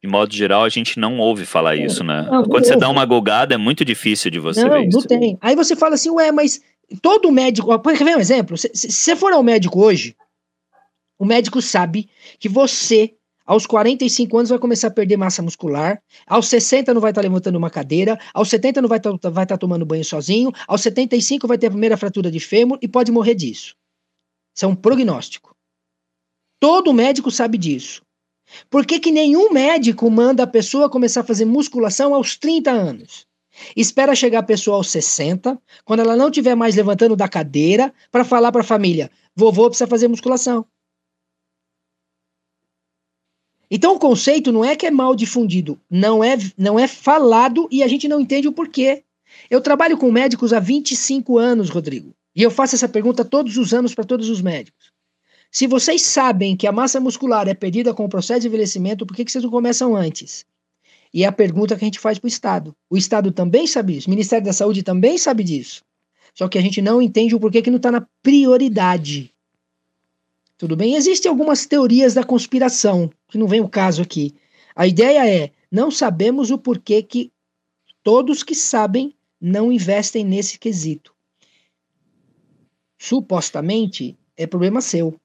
De modo geral, a gente não ouve falar é. isso, né? Não, Quando você ouve. dá uma gogada, é muito difícil de você não, ver isso. Não, tem. Aí você fala assim, ué, mas todo médico. Quer ver um exemplo? Se você for ao médico hoje, o médico sabe que você aos 45 anos vai começar a perder massa muscular. Aos 60 não vai estar tá levantando uma cadeira. Aos 70 não vai estar tá, vai tá tomando banho sozinho. Aos 75 vai ter a primeira fratura de fêmur e pode morrer disso. Isso é um prognóstico. Todo médico sabe disso. Por que, que nenhum médico manda a pessoa começar a fazer musculação aos 30 anos? Espera chegar a pessoa aos 60, quando ela não estiver mais levantando da cadeira, para falar para a família: vovô precisa fazer musculação. Então o conceito não é que é mal difundido, não é, não é falado e a gente não entende o porquê. Eu trabalho com médicos há 25 anos, Rodrigo, e eu faço essa pergunta todos os anos para todos os médicos. Se vocês sabem que a massa muscular é perdida com o processo de envelhecimento, por que, que vocês não começam antes? E é a pergunta que a gente faz para o Estado. O Estado também sabe disso, o Ministério da Saúde também sabe disso. Só que a gente não entende o porquê que não está na prioridade. Tudo bem? Existem algumas teorias da conspiração, que não vem o caso aqui. A ideia é: não sabemos o porquê que todos que sabem não investem nesse quesito. Supostamente é problema seu.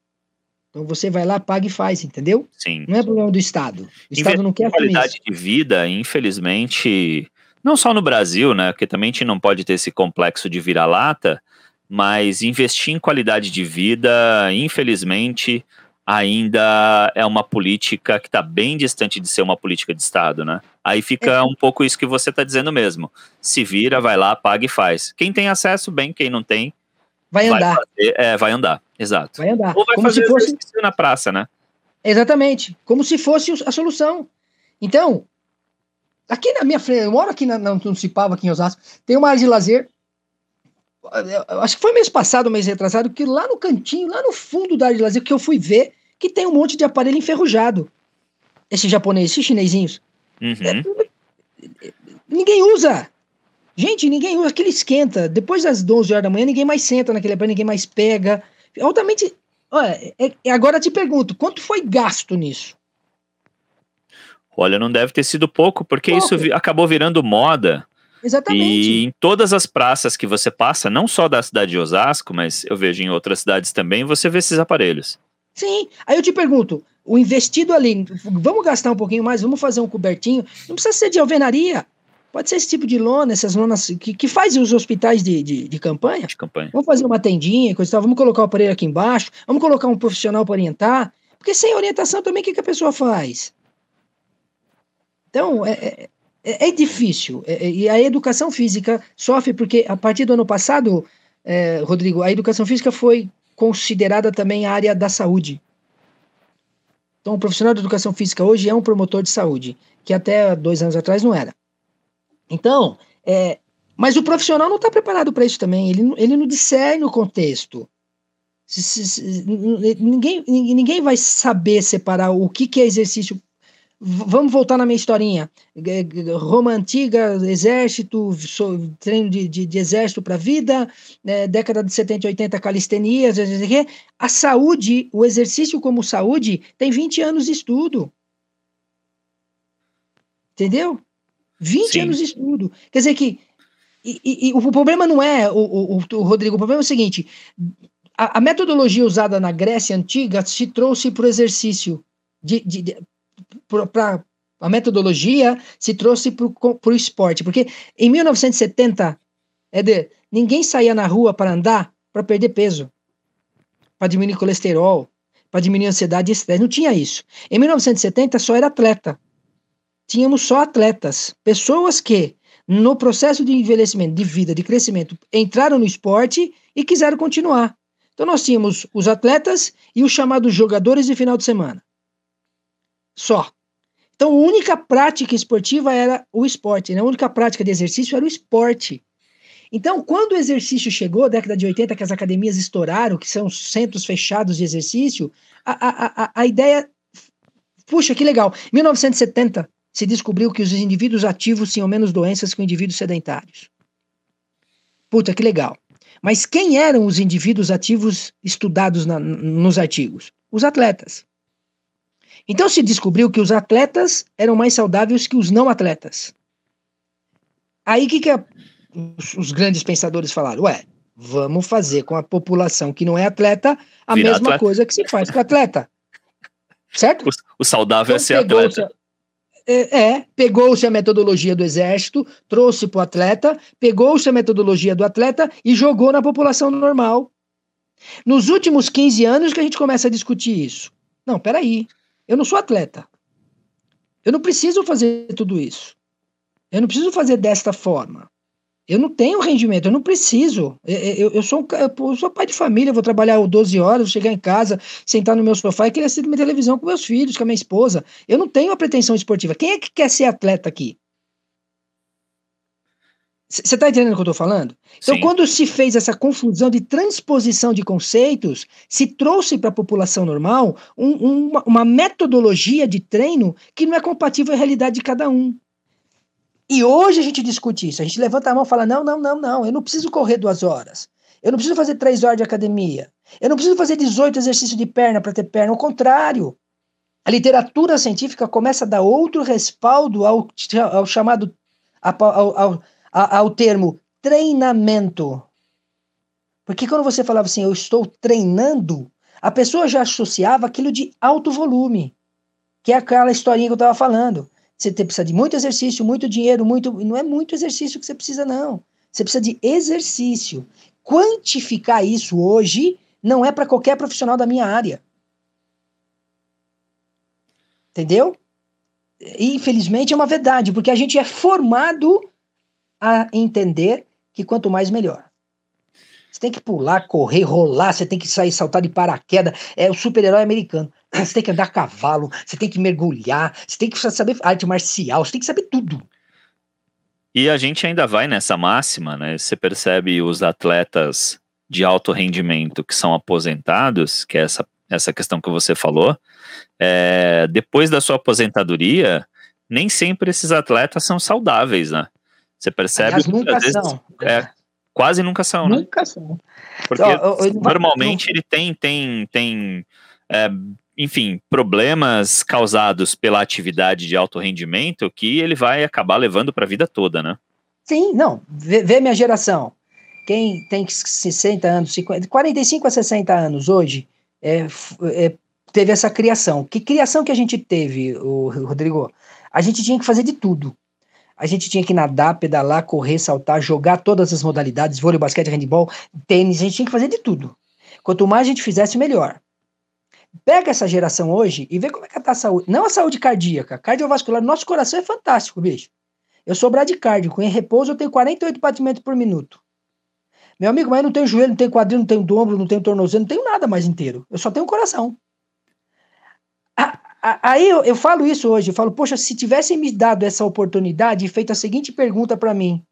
Então você vai lá, paga e faz, entendeu? Sim. Não é problema do Estado. O Estado não quer qualidade de vida, infelizmente, não só no Brasil, né? Porque também a gente não pode ter esse complexo de vira-lata mas investir em qualidade de vida, infelizmente, ainda é uma política que está bem distante de ser uma política de Estado, né? Aí fica é. um pouco isso que você está dizendo mesmo. Se vira, vai lá, paga e faz. Quem tem acesso, bem, quem não tem, vai andar. Vai fazer, é, vai andar, exato. Vai andar. Ou vai Como fazer se fosse na praça, né? Exatamente. Como se fosse a solução. Então, aqui na minha frente, eu moro aqui na, na, no Cipava, aqui em Osasco, tem uma área de lazer acho que foi mês passado, mês retrasado, que lá no cantinho, lá no fundo da área de lazer, que eu fui ver que tem um monte de aparelho enferrujado. Esse japonês, esses chinesinhos. Uhum. É, ninguém usa. Gente, ninguém usa. Aquele esquenta. Depois das 11 horas da manhã, ninguém mais senta naquele aparelho, ninguém mais pega. Altamente. Olha, é, é, agora te pergunto, quanto foi gasto nisso? Olha, não deve ter sido pouco, porque pouco. isso acabou virando moda. Exatamente. E em todas as praças que você passa, não só da cidade de Osasco, mas eu vejo em outras cidades também, você vê esses aparelhos. Sim. Aí eu te pergunto, o investido ali, vamos gastar um pouquinho mais, vamos fazer um cobertinho, não precisa ser de alvenaria. Pode ser esse tipo de lona, essas lonas que, que fazem os hospitais de, de, de, campanha. De campanha. Vamos fazer uma tendinha, coisa tal, vamos colocar o aparelho aqui embaixo, vamos colocar um profissional para orientar, porque sem orientação também o que, que a pessoa faz? Então, é, é é, difícil. É, é, e a educação física sofre porque, a partir do ano passado, é, Rodrigo, a educação física foi considerada também a área da saúde. Então, o profissional de educação física hoje é um promotor de saúde, que até dois anos atrás não era. Então, é, mas o profissional não está preparado para isso também, ele, ele não discerne o contexto. Ninguém, ninguém vai saber separar o que, que é exercício Vamos voltar na minha historinha. Roma Antiga, exército, treino de, de, de exército para a vida, né, década de 70 e 80, calistenia, a saúde, o exercício como saúde, tem 20 anos de estudo. Entendeu? 20 Sim. anos de estudo. Quer dizer que. E, e, e o problema não é, o, o, o, Rodrigo, o problema é o seguinte: a, a metodologia usada na Grécia Antiga se trouxe para o exercício. De, de, de, para a metodologia se trouxe para o esporte, porque em 1970, Éder, ninguém saía na rua para andar para perder peso, para diminuir colesterol, para diminuir ansiedade e estresse. Não tinha isso. Em 1970 só era atleta. Tínhamos só atletas, pessoas que no processo de envelhecimento, de vida, de crescimento, entraram no esporte e quiseram continuar. Então nós tínhamos os atletas e os chamados jogadores de final de semana. Só. Então, a única prática esportiva era o esporte, né? a única prática de exercício era o esporte. Então, quando o exercício chegou, década de 80, que as academias estouraram, que são centros fechados de exercício, a, a, a, a ideia. Puxa, que legal. Em 1970, se descobriu que os indivíduos ativos tinham menos doenças que os indivíduos sedentários. Puta, que legal. Mas quem eram os indivíduos ativos estudados na, nos artigos? Os atletas. Então se descobriu que os atletas eram mais saudáveis que os não atletas. Aí o que, que a, os, os, grandes pensadores falaram? Ué, vamos fazer com a população que não é atleta a Virar mesma atleta. coisa que se faz com o atleta. Certo? O, o saudável é então, é ser atleta. É, é pegou-se a metodologia do exército, trouxe para o atleta, pegou-se a metodologia do atleta e jogou na população normal. Nos últimos 15 anos que a gente começa a discutir isso. Não, peraí. Eu não sou atleta. Eu não preciso fazer tudo isso. Eu não preciso fazer desta forma. Eu não tenho rendimento, eu não preciso. Eu, eu, eu, sou, eu sou pai de família, vou trabalhar 12 horas, chegar em casa, sentar no meu sofá e querer assistir minha televisão com meus filhos, com a minha esposa. Eu não tenho a pretensão esportiva. Quem é que quer ser atleta aqui? Você está entendendo o que eu estou falando? Então, Sim. quando se fez essa confusão de transposição de conceitos, se trouxe para a população normal um, um, uma, metodologia de treino que não é compatível à realidade de cada um. E hoje a gente discute isso. A gente levanta a mão e fala: não, não, não, não, eu não preciso correr duas horas. Eu não preciso fazer três horas de academia. Eu não preciso fazer 18 exercícios de perna para ter perna. Ao contrário. A literatura científica começa a dar outro respaldo ao, ao chamado. Ao, ao, ao termo treinamento. Porque quando você falava assim, eu estou treinando, a pessoa já associava aquilo de alto volume, que é aquela historinha que eu estava falando. Você precisa de muito exercício, muito dinheiro, muito. Não é muito exercício que você precisa, não. Você precisa de exercício. Quantificar isso hoje não é para qualquer profissional da minha área. Entendeu? Infelizmente é uma verdade, porque a gente é formado a entender que quanto mais melhor. Você tem que pular, correr, rolar, você tem que sair, saltar de paraquedas. É o super-herói americano. Você tem que andar a cavalo, você tem que mergulhar, você tem que saber arte marcial, você tem que saber tudo. E a gente ainda vai nessa máxima, né? Você percebe os atletas de alto rendimento que são aposentados, que é essa, essa questão que você falou. É, depois da sua aposentadoria, nem sempre esses atletas são saudáveis, né? Você percebe Aliás, nunca vezes, são. É, quase nunca são, né? Nunca são. Porque então, eu, eu, normalmente ele tem, tem, tem é, enfim, problemas causados pela atividade de alto rendimento que ele vai acabar levando para a vida toda, né? Sim, não. Vê, vê, minha geração. Quem tem 60 anos, 50, 45 a 60 anos hoje, é, é, teve essa criação. Que criação que a gente teve, o Rodrigo? A gente tinha que fazer de tudo. A gente tinha que nadar, pedalar, correr, saltar, jogar todas as modalidades, vôlei, basquete, handball, tênis, a gente tinha que fazer de tudo. Quanto mais a gente fizesse, melhor. Pega essa geração hoje e vê como é que tá a saúde. Não a saúde cardíaca, cardiovascular. Nosso coração é fantástico, bicho. Eu sou bradicárdico. Em repouso eu tenho 48 batimentos por minuto. Meu amigo, mas eu não tenho joelho, não tenho quadril, não tenho ombro, não tenho tornozelo, não tenho nada mais inteiro. Eu só tenho coração. Aí eu, eu falo isso hoje, eu falo, poxa, se tivessem me dado essa oportunidade e feito a seguinte pergunta para mim,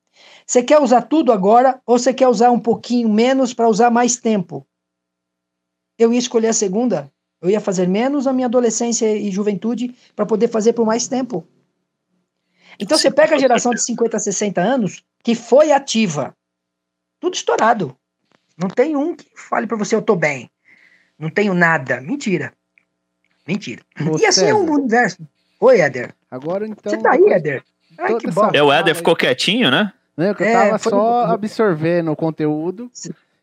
você quer usar tudo agora ou você quer usar um pouquinho menos para usar mais tempo? Eu ia escolher a segunda. Eu ia fazer menos a minha adolescência e juventude para poder fazer por mais tempo. Então você pega a geração de 50, 60 anos que foi ativa. Tudo estourado. Não tem um que fale para você eu tô bem. Não tenho nada. Mentira. Mentira. Ô, e assim César. é um universo. Oi, Éder. Agora então. Você tá aí, Éder? Ai, que bom. É, o Éder ficou quietinho, né? Não, eu é, tava só no... absorvendo o conteúdo.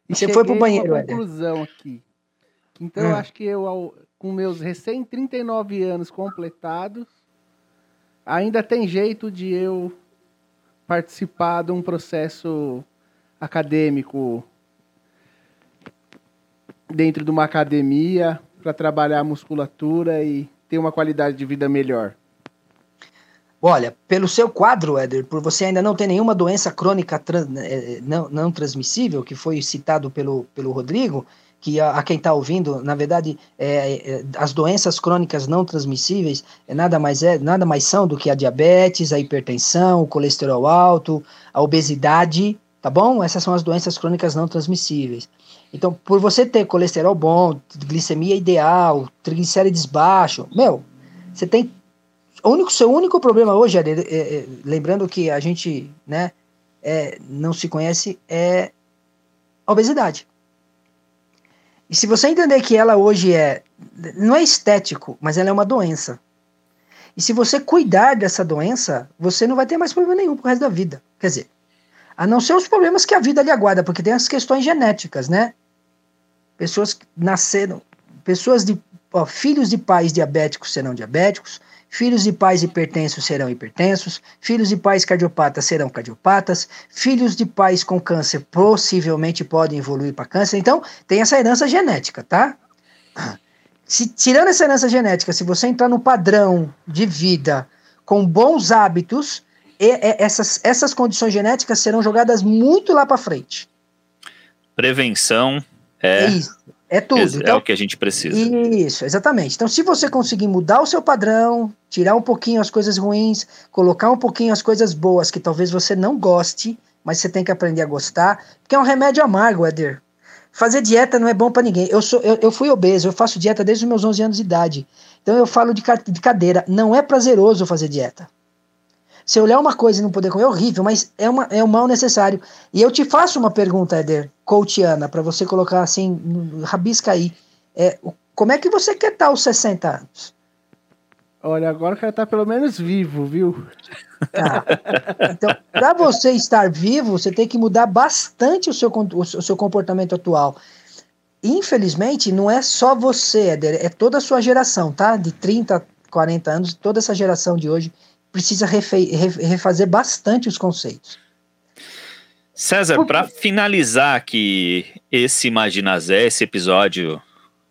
E você foi pro banheiro, Éder. conclusão aqui. Então hum. eu acho que eu, com meus recém 39 anos completados, ainda tem jeito de eu participar de um processo acadêmico dentro de uma academia para trabalhar a musculatura e ter uma qualidade de vida melhor? Olha, pelo seu quadro, Éder, por você ainda não ter nenhuma doença crônica trans, é, não, não transmissível, que foi citado pelo, pelo Rodrigo, que a, a quem está ouvindo, na verdade, é, é, as doenças crônicas não transmissíveis é, nada, mais é, nada mais são do que a diabetes, a hipertensão, o colesterol alto, a obesidade, tá bom? Essas são as doenças crônicas não transmissíveis. Então, por você ter colesterol bom, glicemia ideal, triglicérides baixo, meu, você tem. O único, seu único problema hoje, é, é, é, lembrando que a gente né, é, não se conhece, é a obesidade. E se você entender que ela hoje é. Não é estético, mas ela é uma doença. E se você cuidar dessa doença, você não vai ter mais problema nenhum pro resto da vida. Quer dizer, a não ser os problemas que a vida lhe aguarda, porque tem as questões genéticas, né? Pessoas que nasceram, pessoas de ó, filhos de pais diabéticos serão diabéticos, filhos de pais hipertensos serão hipertensos, filhos de pais cardiopatas serão cardiopatas, filhos de pais com câncer possivelmente podem evoluir para câncer. Então, tem essa herança genética, tá? Se, tirando essa herança genética, se você entrar no padrão de vida com bons hábitos, e, e, essas, essas condições genéticas serão jogadas muito lá para frente. Prevenção é, é isso. É tudo. É, então, é o que a gente precisa. Isso, exatamente. Então, se você conseguir mudar o seu padrão, tirar um pouquinho as coisas ruins, colocar um pouquinho as coisas boas que talvez você não goste, mas você tem que aprender a gostar, porque é um remédio amargo, Éder. Fazer dieta não é bom para ninguém. Eu, sou, eu, eu fui obeso, eu faço dieta desde os meus 11 anos de idade. Então eu falo de, de cadeira. Não é prazeroso fazer dieta. Se olhar uma coisa e não poder comer é horrível, mas é, uma, é um mal necessário. E eu te faço uma pergunta, Éder, coachiana, para você colocar assim, rabisca aí. É, como é que você quer estar aos 60 anos? Olha, agora eu quero estar pelo menos vivo, viu? Tá. Então, para você estar vivo, você tem que mudar bastante o seu, o seu comportamento atual. Infelizmente, não é só você, Éder, é toda a sua geração, tá? De 30, 40 anos, toda essa geração de hoje precisa refazer bastante os conceitos. César, para finalizar aqui esse Imagina Zé, esse episódio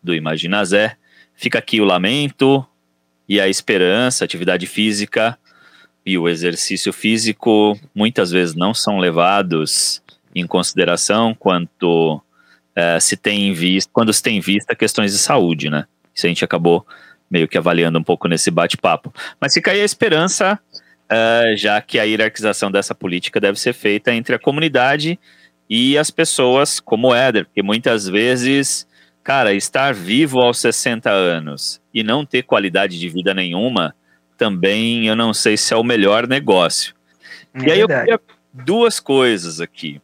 do Imagina Zé, fica aqui o lamento e a esperança, atividade física e o exercício físico muitas vezes não são levados em consideração quanto é, se tem em vista, quando se tem em vista questões de saúde, né? Isso a gente acabou meio que avaliando um pouco nesse bate-papo. Mas fica aí a esperança, uh, já que a hierarquização dessa política deve ser feita entre a comunidade e as pessoas como o Éder, porque muitas vezes, cara, estar vivo aos 60 anos e não ter qualidade de vida nenhuma, também eu não sei se é o melhor negócio. É e aí eu queria duas coisas aqui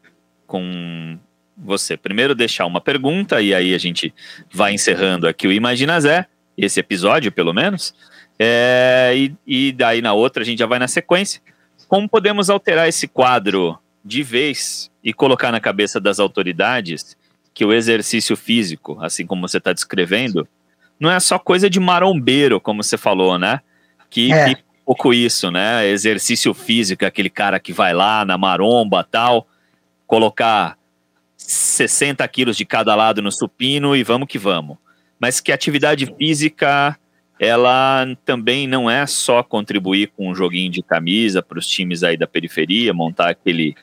com você. Primeiro, deixar uma pergunta, e aí a gente vai encerrando aqui o Imagina Zé esse episódio, pelo menos. É, e, e daí na outra a gente já vai na sequência. Como podemos alterar esse quadro de vez e colocar na cabeça das autoridades que o exercício físico, assim como você está descrevendo, não é só coisa de marombeiro, como você falou, né? Que, é. que um pouco isso, né? Exercício físico, aquele cara que vai lá na maromba tal, colocar 60 quilos de cada lado no supino e vamos que vamos mas que a atividade física ela também não é só contribuir com um joguinho de camisa para os times aí da periferia, montar aquele,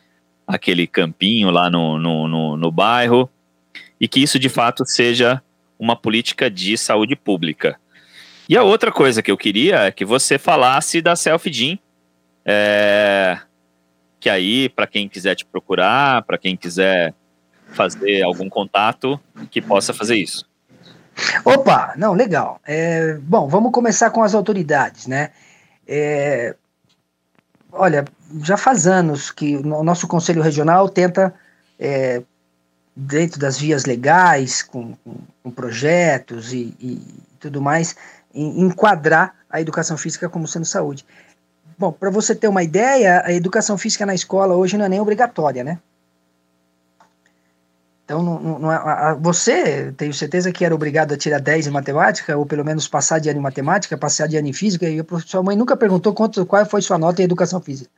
aquele campinho lá no, no, no, no bairro, e que isso de fato seja uma política de saúde pública. E a outra coisa que eu queria é que você falasse da Selfie é, que aí, para quem quiser te procurar, para quem quiser fazer algum contato, que possa fazer isso. Opa, não, legal. É, bom, vamos começar com as autoridades, né? É, olha, já faz anos que o nosso Conselho Regional tenta, é, dentro das vias legais, com, com, projetos e, e, tudo mais, enquadrar a educação física como sendo saúde. Bom, para você ter uma ideia, a educação física na escola hoje não é nem obrigatória, né? Então, não, não, não, a, você, tenho certeza que era obrigado a tirar 10 em matemática, ou pelo menos passar de ano em matemática, passar de ano em física, e a sua mãe nunca perguntou quanto, qual foi sua nota em educação física.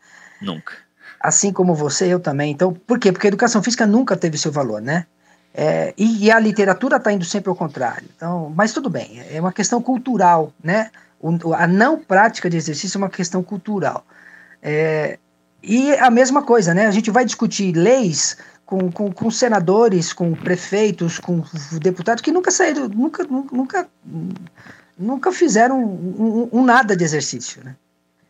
Nunca. Assim como você, eu também. Então, por quê? Porque a educação física nunca teve seu valor, né? É, e, e, a literatura está indo sempre ao contrário. Então, mas tudo bem, é uma questão cultural, né? O, a não prática de exercício é uma questão cultural. É, e a mesma coisa, né? A gente vai discutir leis com, com, com, senadores, com prefeitos, com deputados que nunca saíram, nunca, nunca, nunca fizeram um, um, um, nada de exercício. Né?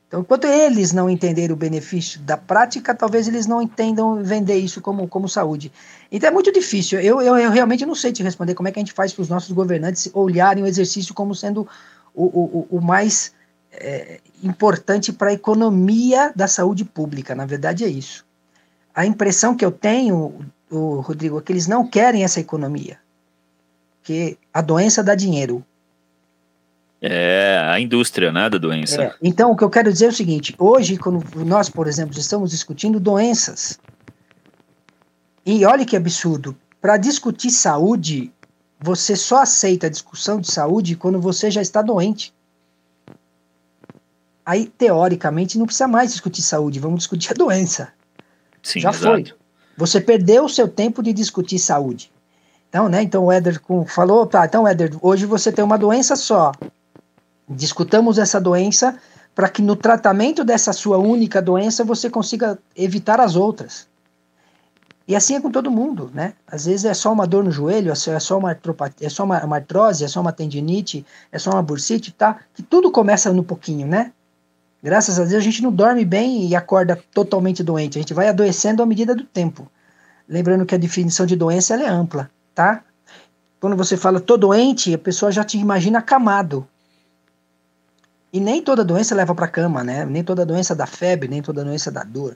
Então, enquanto eles não entenderem o benefício da prática, talvez eles não entendam vender isso como, como saúde. Então é muito difícil. Eu, eu, eu realmente não sei te responder como é que a gente faz para os nossos governantes olharem o exercício como sendo o, o, o mais é, importante para a economia da saúde pública. Na verdade, é isso a impressão que eu tenho, o Rodrigo, é que eles não querem essa economia. Que a doença dá dinheiro. É a indústria, né, da doença. É, então, o que eu quero dizer é o seguinte: hoje, quando nós, por exemplo, estamos discutindo doenças, e olha que absurdo, para discutir saúde, você só aceita a discussão de saúde quando você já está doente. Aí, teoricamente, não precisa mais discutir saúde, vamos discutir a doença. Sim, Já exato. foi. Você perdeu o seu tempo de discutir saúde. Então, né? Então o Éder falou, tá, então Éder, hoje você tem uma doença só. Discutamos essa doença para que no tratamento dessa sua única doença você consiga evitar as outras. E assim é com todo mundo, né? Às vezes é só uma dor no joelho, é só uma artropatia, é só uma, uma artrose, é só uma tendinite, é só uma bursite, tá? Que tudo começa no pouquinho, né? Graças a Deus a gente não dorme bem e acorda totalmente doente. A gente vai adoecendo à medida do tempo. Lembrando que a definição de doença é ampla, tá? Quando você fala tô doente, a pessoa já te imagina acamado. E nem toda doença leva para cama, né? Nem toda doença dá febre, nem toda doença dá dor.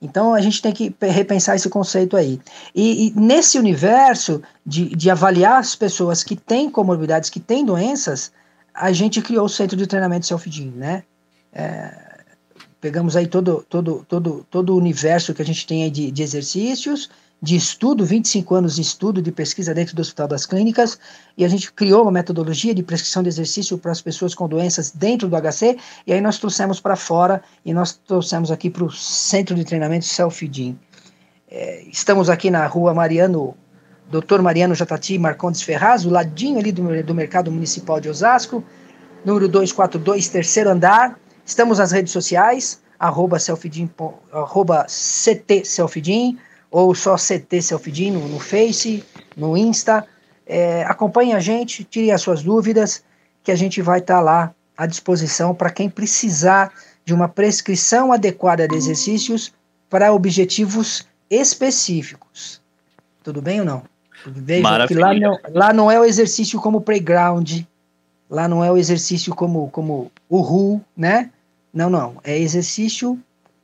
Então a gente tem que repensar esse conceito aí. E, e, nesse universo de, de avaliar as pessoas que têm comorbidades, que têm doenças, a gente criou o centro de treinamento Self-Gym, né? É, pegamos aí todo, todo, todo, todo o universo que a gente tem aí de, de exercícios, de estudo, 25 anos de estudo, de pesquisa dentro do Hospital das Clínicas, e a gente criou uma metodologia de prescrição de exercício para as pessoas com doenças dentro do HC, e aí nós trouxemos para fora, e nós trouxemos aqui para o Centro de Treinamento Self-Gym. É, estamos aqui na rua Mariano, Dr. Mariano Jatati Marcondes Ferraz, o ladinho ali do, do Mercado Municipal de Osasco, número 242, terceiro andar, Estamos nas redes sociais, arroba, selfidin, arroba CT Selfidin, ou só CT no, no Face, no Insta. É, acompanhe a gente, tire as suas dúvidas, que a gente vai estar tá lá à disposição para quem precisar de uma prescrição adequada de exercícios para objetivos específicos. Tudo bem ou não? Veja que lá não, lá não é o exercício como playground, lá não é o exercício como, como o RU, né? Não, não. É exercício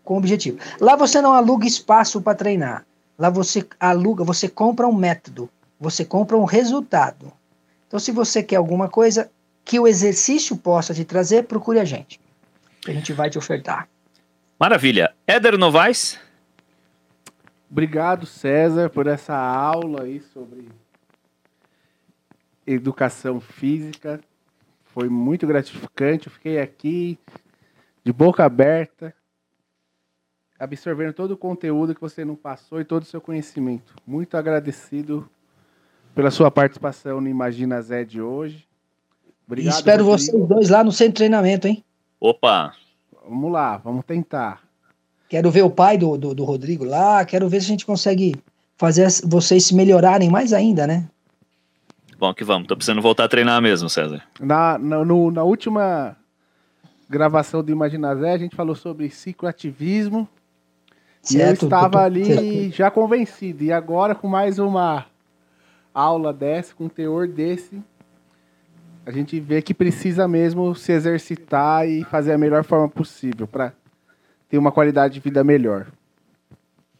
com objetivo. Lá você não aluga espaço para treinar. Lá você aluga, você compra um método, você compra um resultado. Então, se você quer alguma coisa que o exercício possa te trazer, procure a gente. A gente vai te ofertar. Maravilha. Éder Novaes? Obrigado, César, por essa aula aí sobre educação física. Foi muito gratificante. Eu fiquei aqui de boca aberta, absorvendo todo o conteúdo que você não passou e todo o seu conhecimento. Muito agradecido pela sua participação no Imagina Zé de hoje. Obrigado. Espero Rodrigo. vocês dois lá no centro de treinamento, hein? Opa! Vamos lá, vamos tentar. Quero ver o pai do, do, do Rodrigo lá, quero ver se a gente consegue fazer vocês se melhorarem mais ainda, né? Vamos que vamos. Tô precisando voltar a treinar mesmo, César. Na, na, no, na última gravação do Imagina Zé, a gente falou sobre cicloativismo. Certo, e eu estava ali certo. já convencido. E agora, com mais uma aula dessa, com um teor desse, a gente vê que precisa mesmo se exercitar e fazer a melhor forma possível para ter uma qualidade de vida melhor.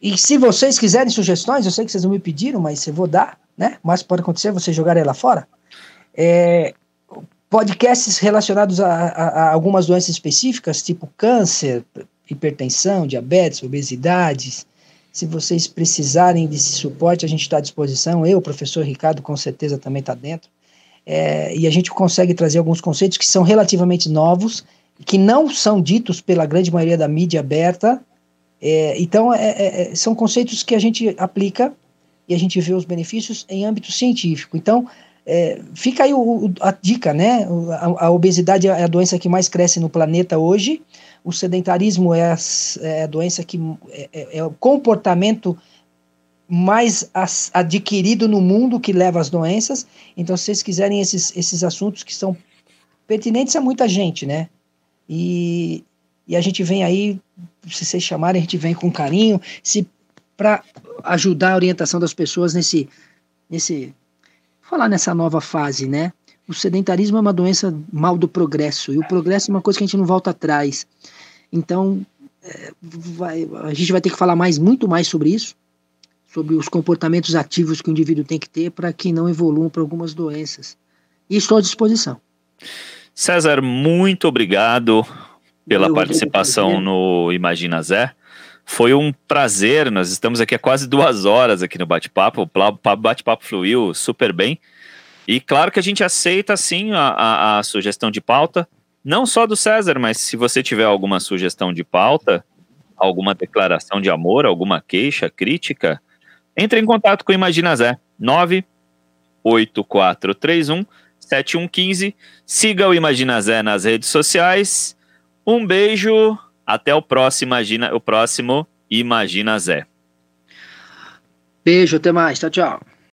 E se vocês quiserem sugestões, eu sei que vocês não me pediram, mas eu vou dar, né? Mas pode acontecer vocês jogarem lá fora. É, podcasts relacionados a, a, a, algumas doenças específicas, tipo câncer, hipertensão, diabetes, obesidades. Se vocês precisarem desse suporte, a gente está à disposição. Eu, o professor Ricardo, com certeza também está dentro. É, e a gente consegue trazer alguns conceitos que são relativamente novos, que não são ditos pela grande maioria da mídia aberta. É, então, é, é, é são conceitos que a gente aplica e a gente vê os benefícios em âmbito científico. Então, é, fica aí o, a dica, né? A, a, obesidade é a doença que mais cresce no planeta hoje. O sedentarismo é a, é a doença que é, é, é, o comportamento mais as, adquirido no mundo que leva às doenças. Então, se vocês quiserem esses, esses assuntos que são pertinentes a muita gente, né? E, e a gente vem aí, se vocês chamarem, a gente vem com carinho, se para ajudar a orientação das pessoas nesse, nesse falar nessa nova fase, né? O sedentarismo é uma doença mal do progresso, e o progresso é uma coisa que a gente não volta atrás. Então, é, vai, a gente vai ter que falar mais, muito mais sobre isso, sobre os comportamentos ativos que o indivíduo tem que ter para que não evoluam para algumas doenças. E estou à disposição. César, muito obrigado pela Eu participação no Imagina Zé. Foi um prazer, nós estamos aqui há quase duas horas aqui no bate-papo, o bate-papo fluiu super bem. E claro que a gente aceita sim a, a, a, sugestão de pauta, não só do César, mas se você tiver alguma sugestão de pauta, alguma declaração de amor, alguma queixa, crítica, entre em contato com o Imagina Zé, 98431 7115. Siga o Imagina Zé nas redes sociais. Um beijo até o próximo Imagina, o próximo Imagina Zé. Beijo, até mais. Tchau, tchau.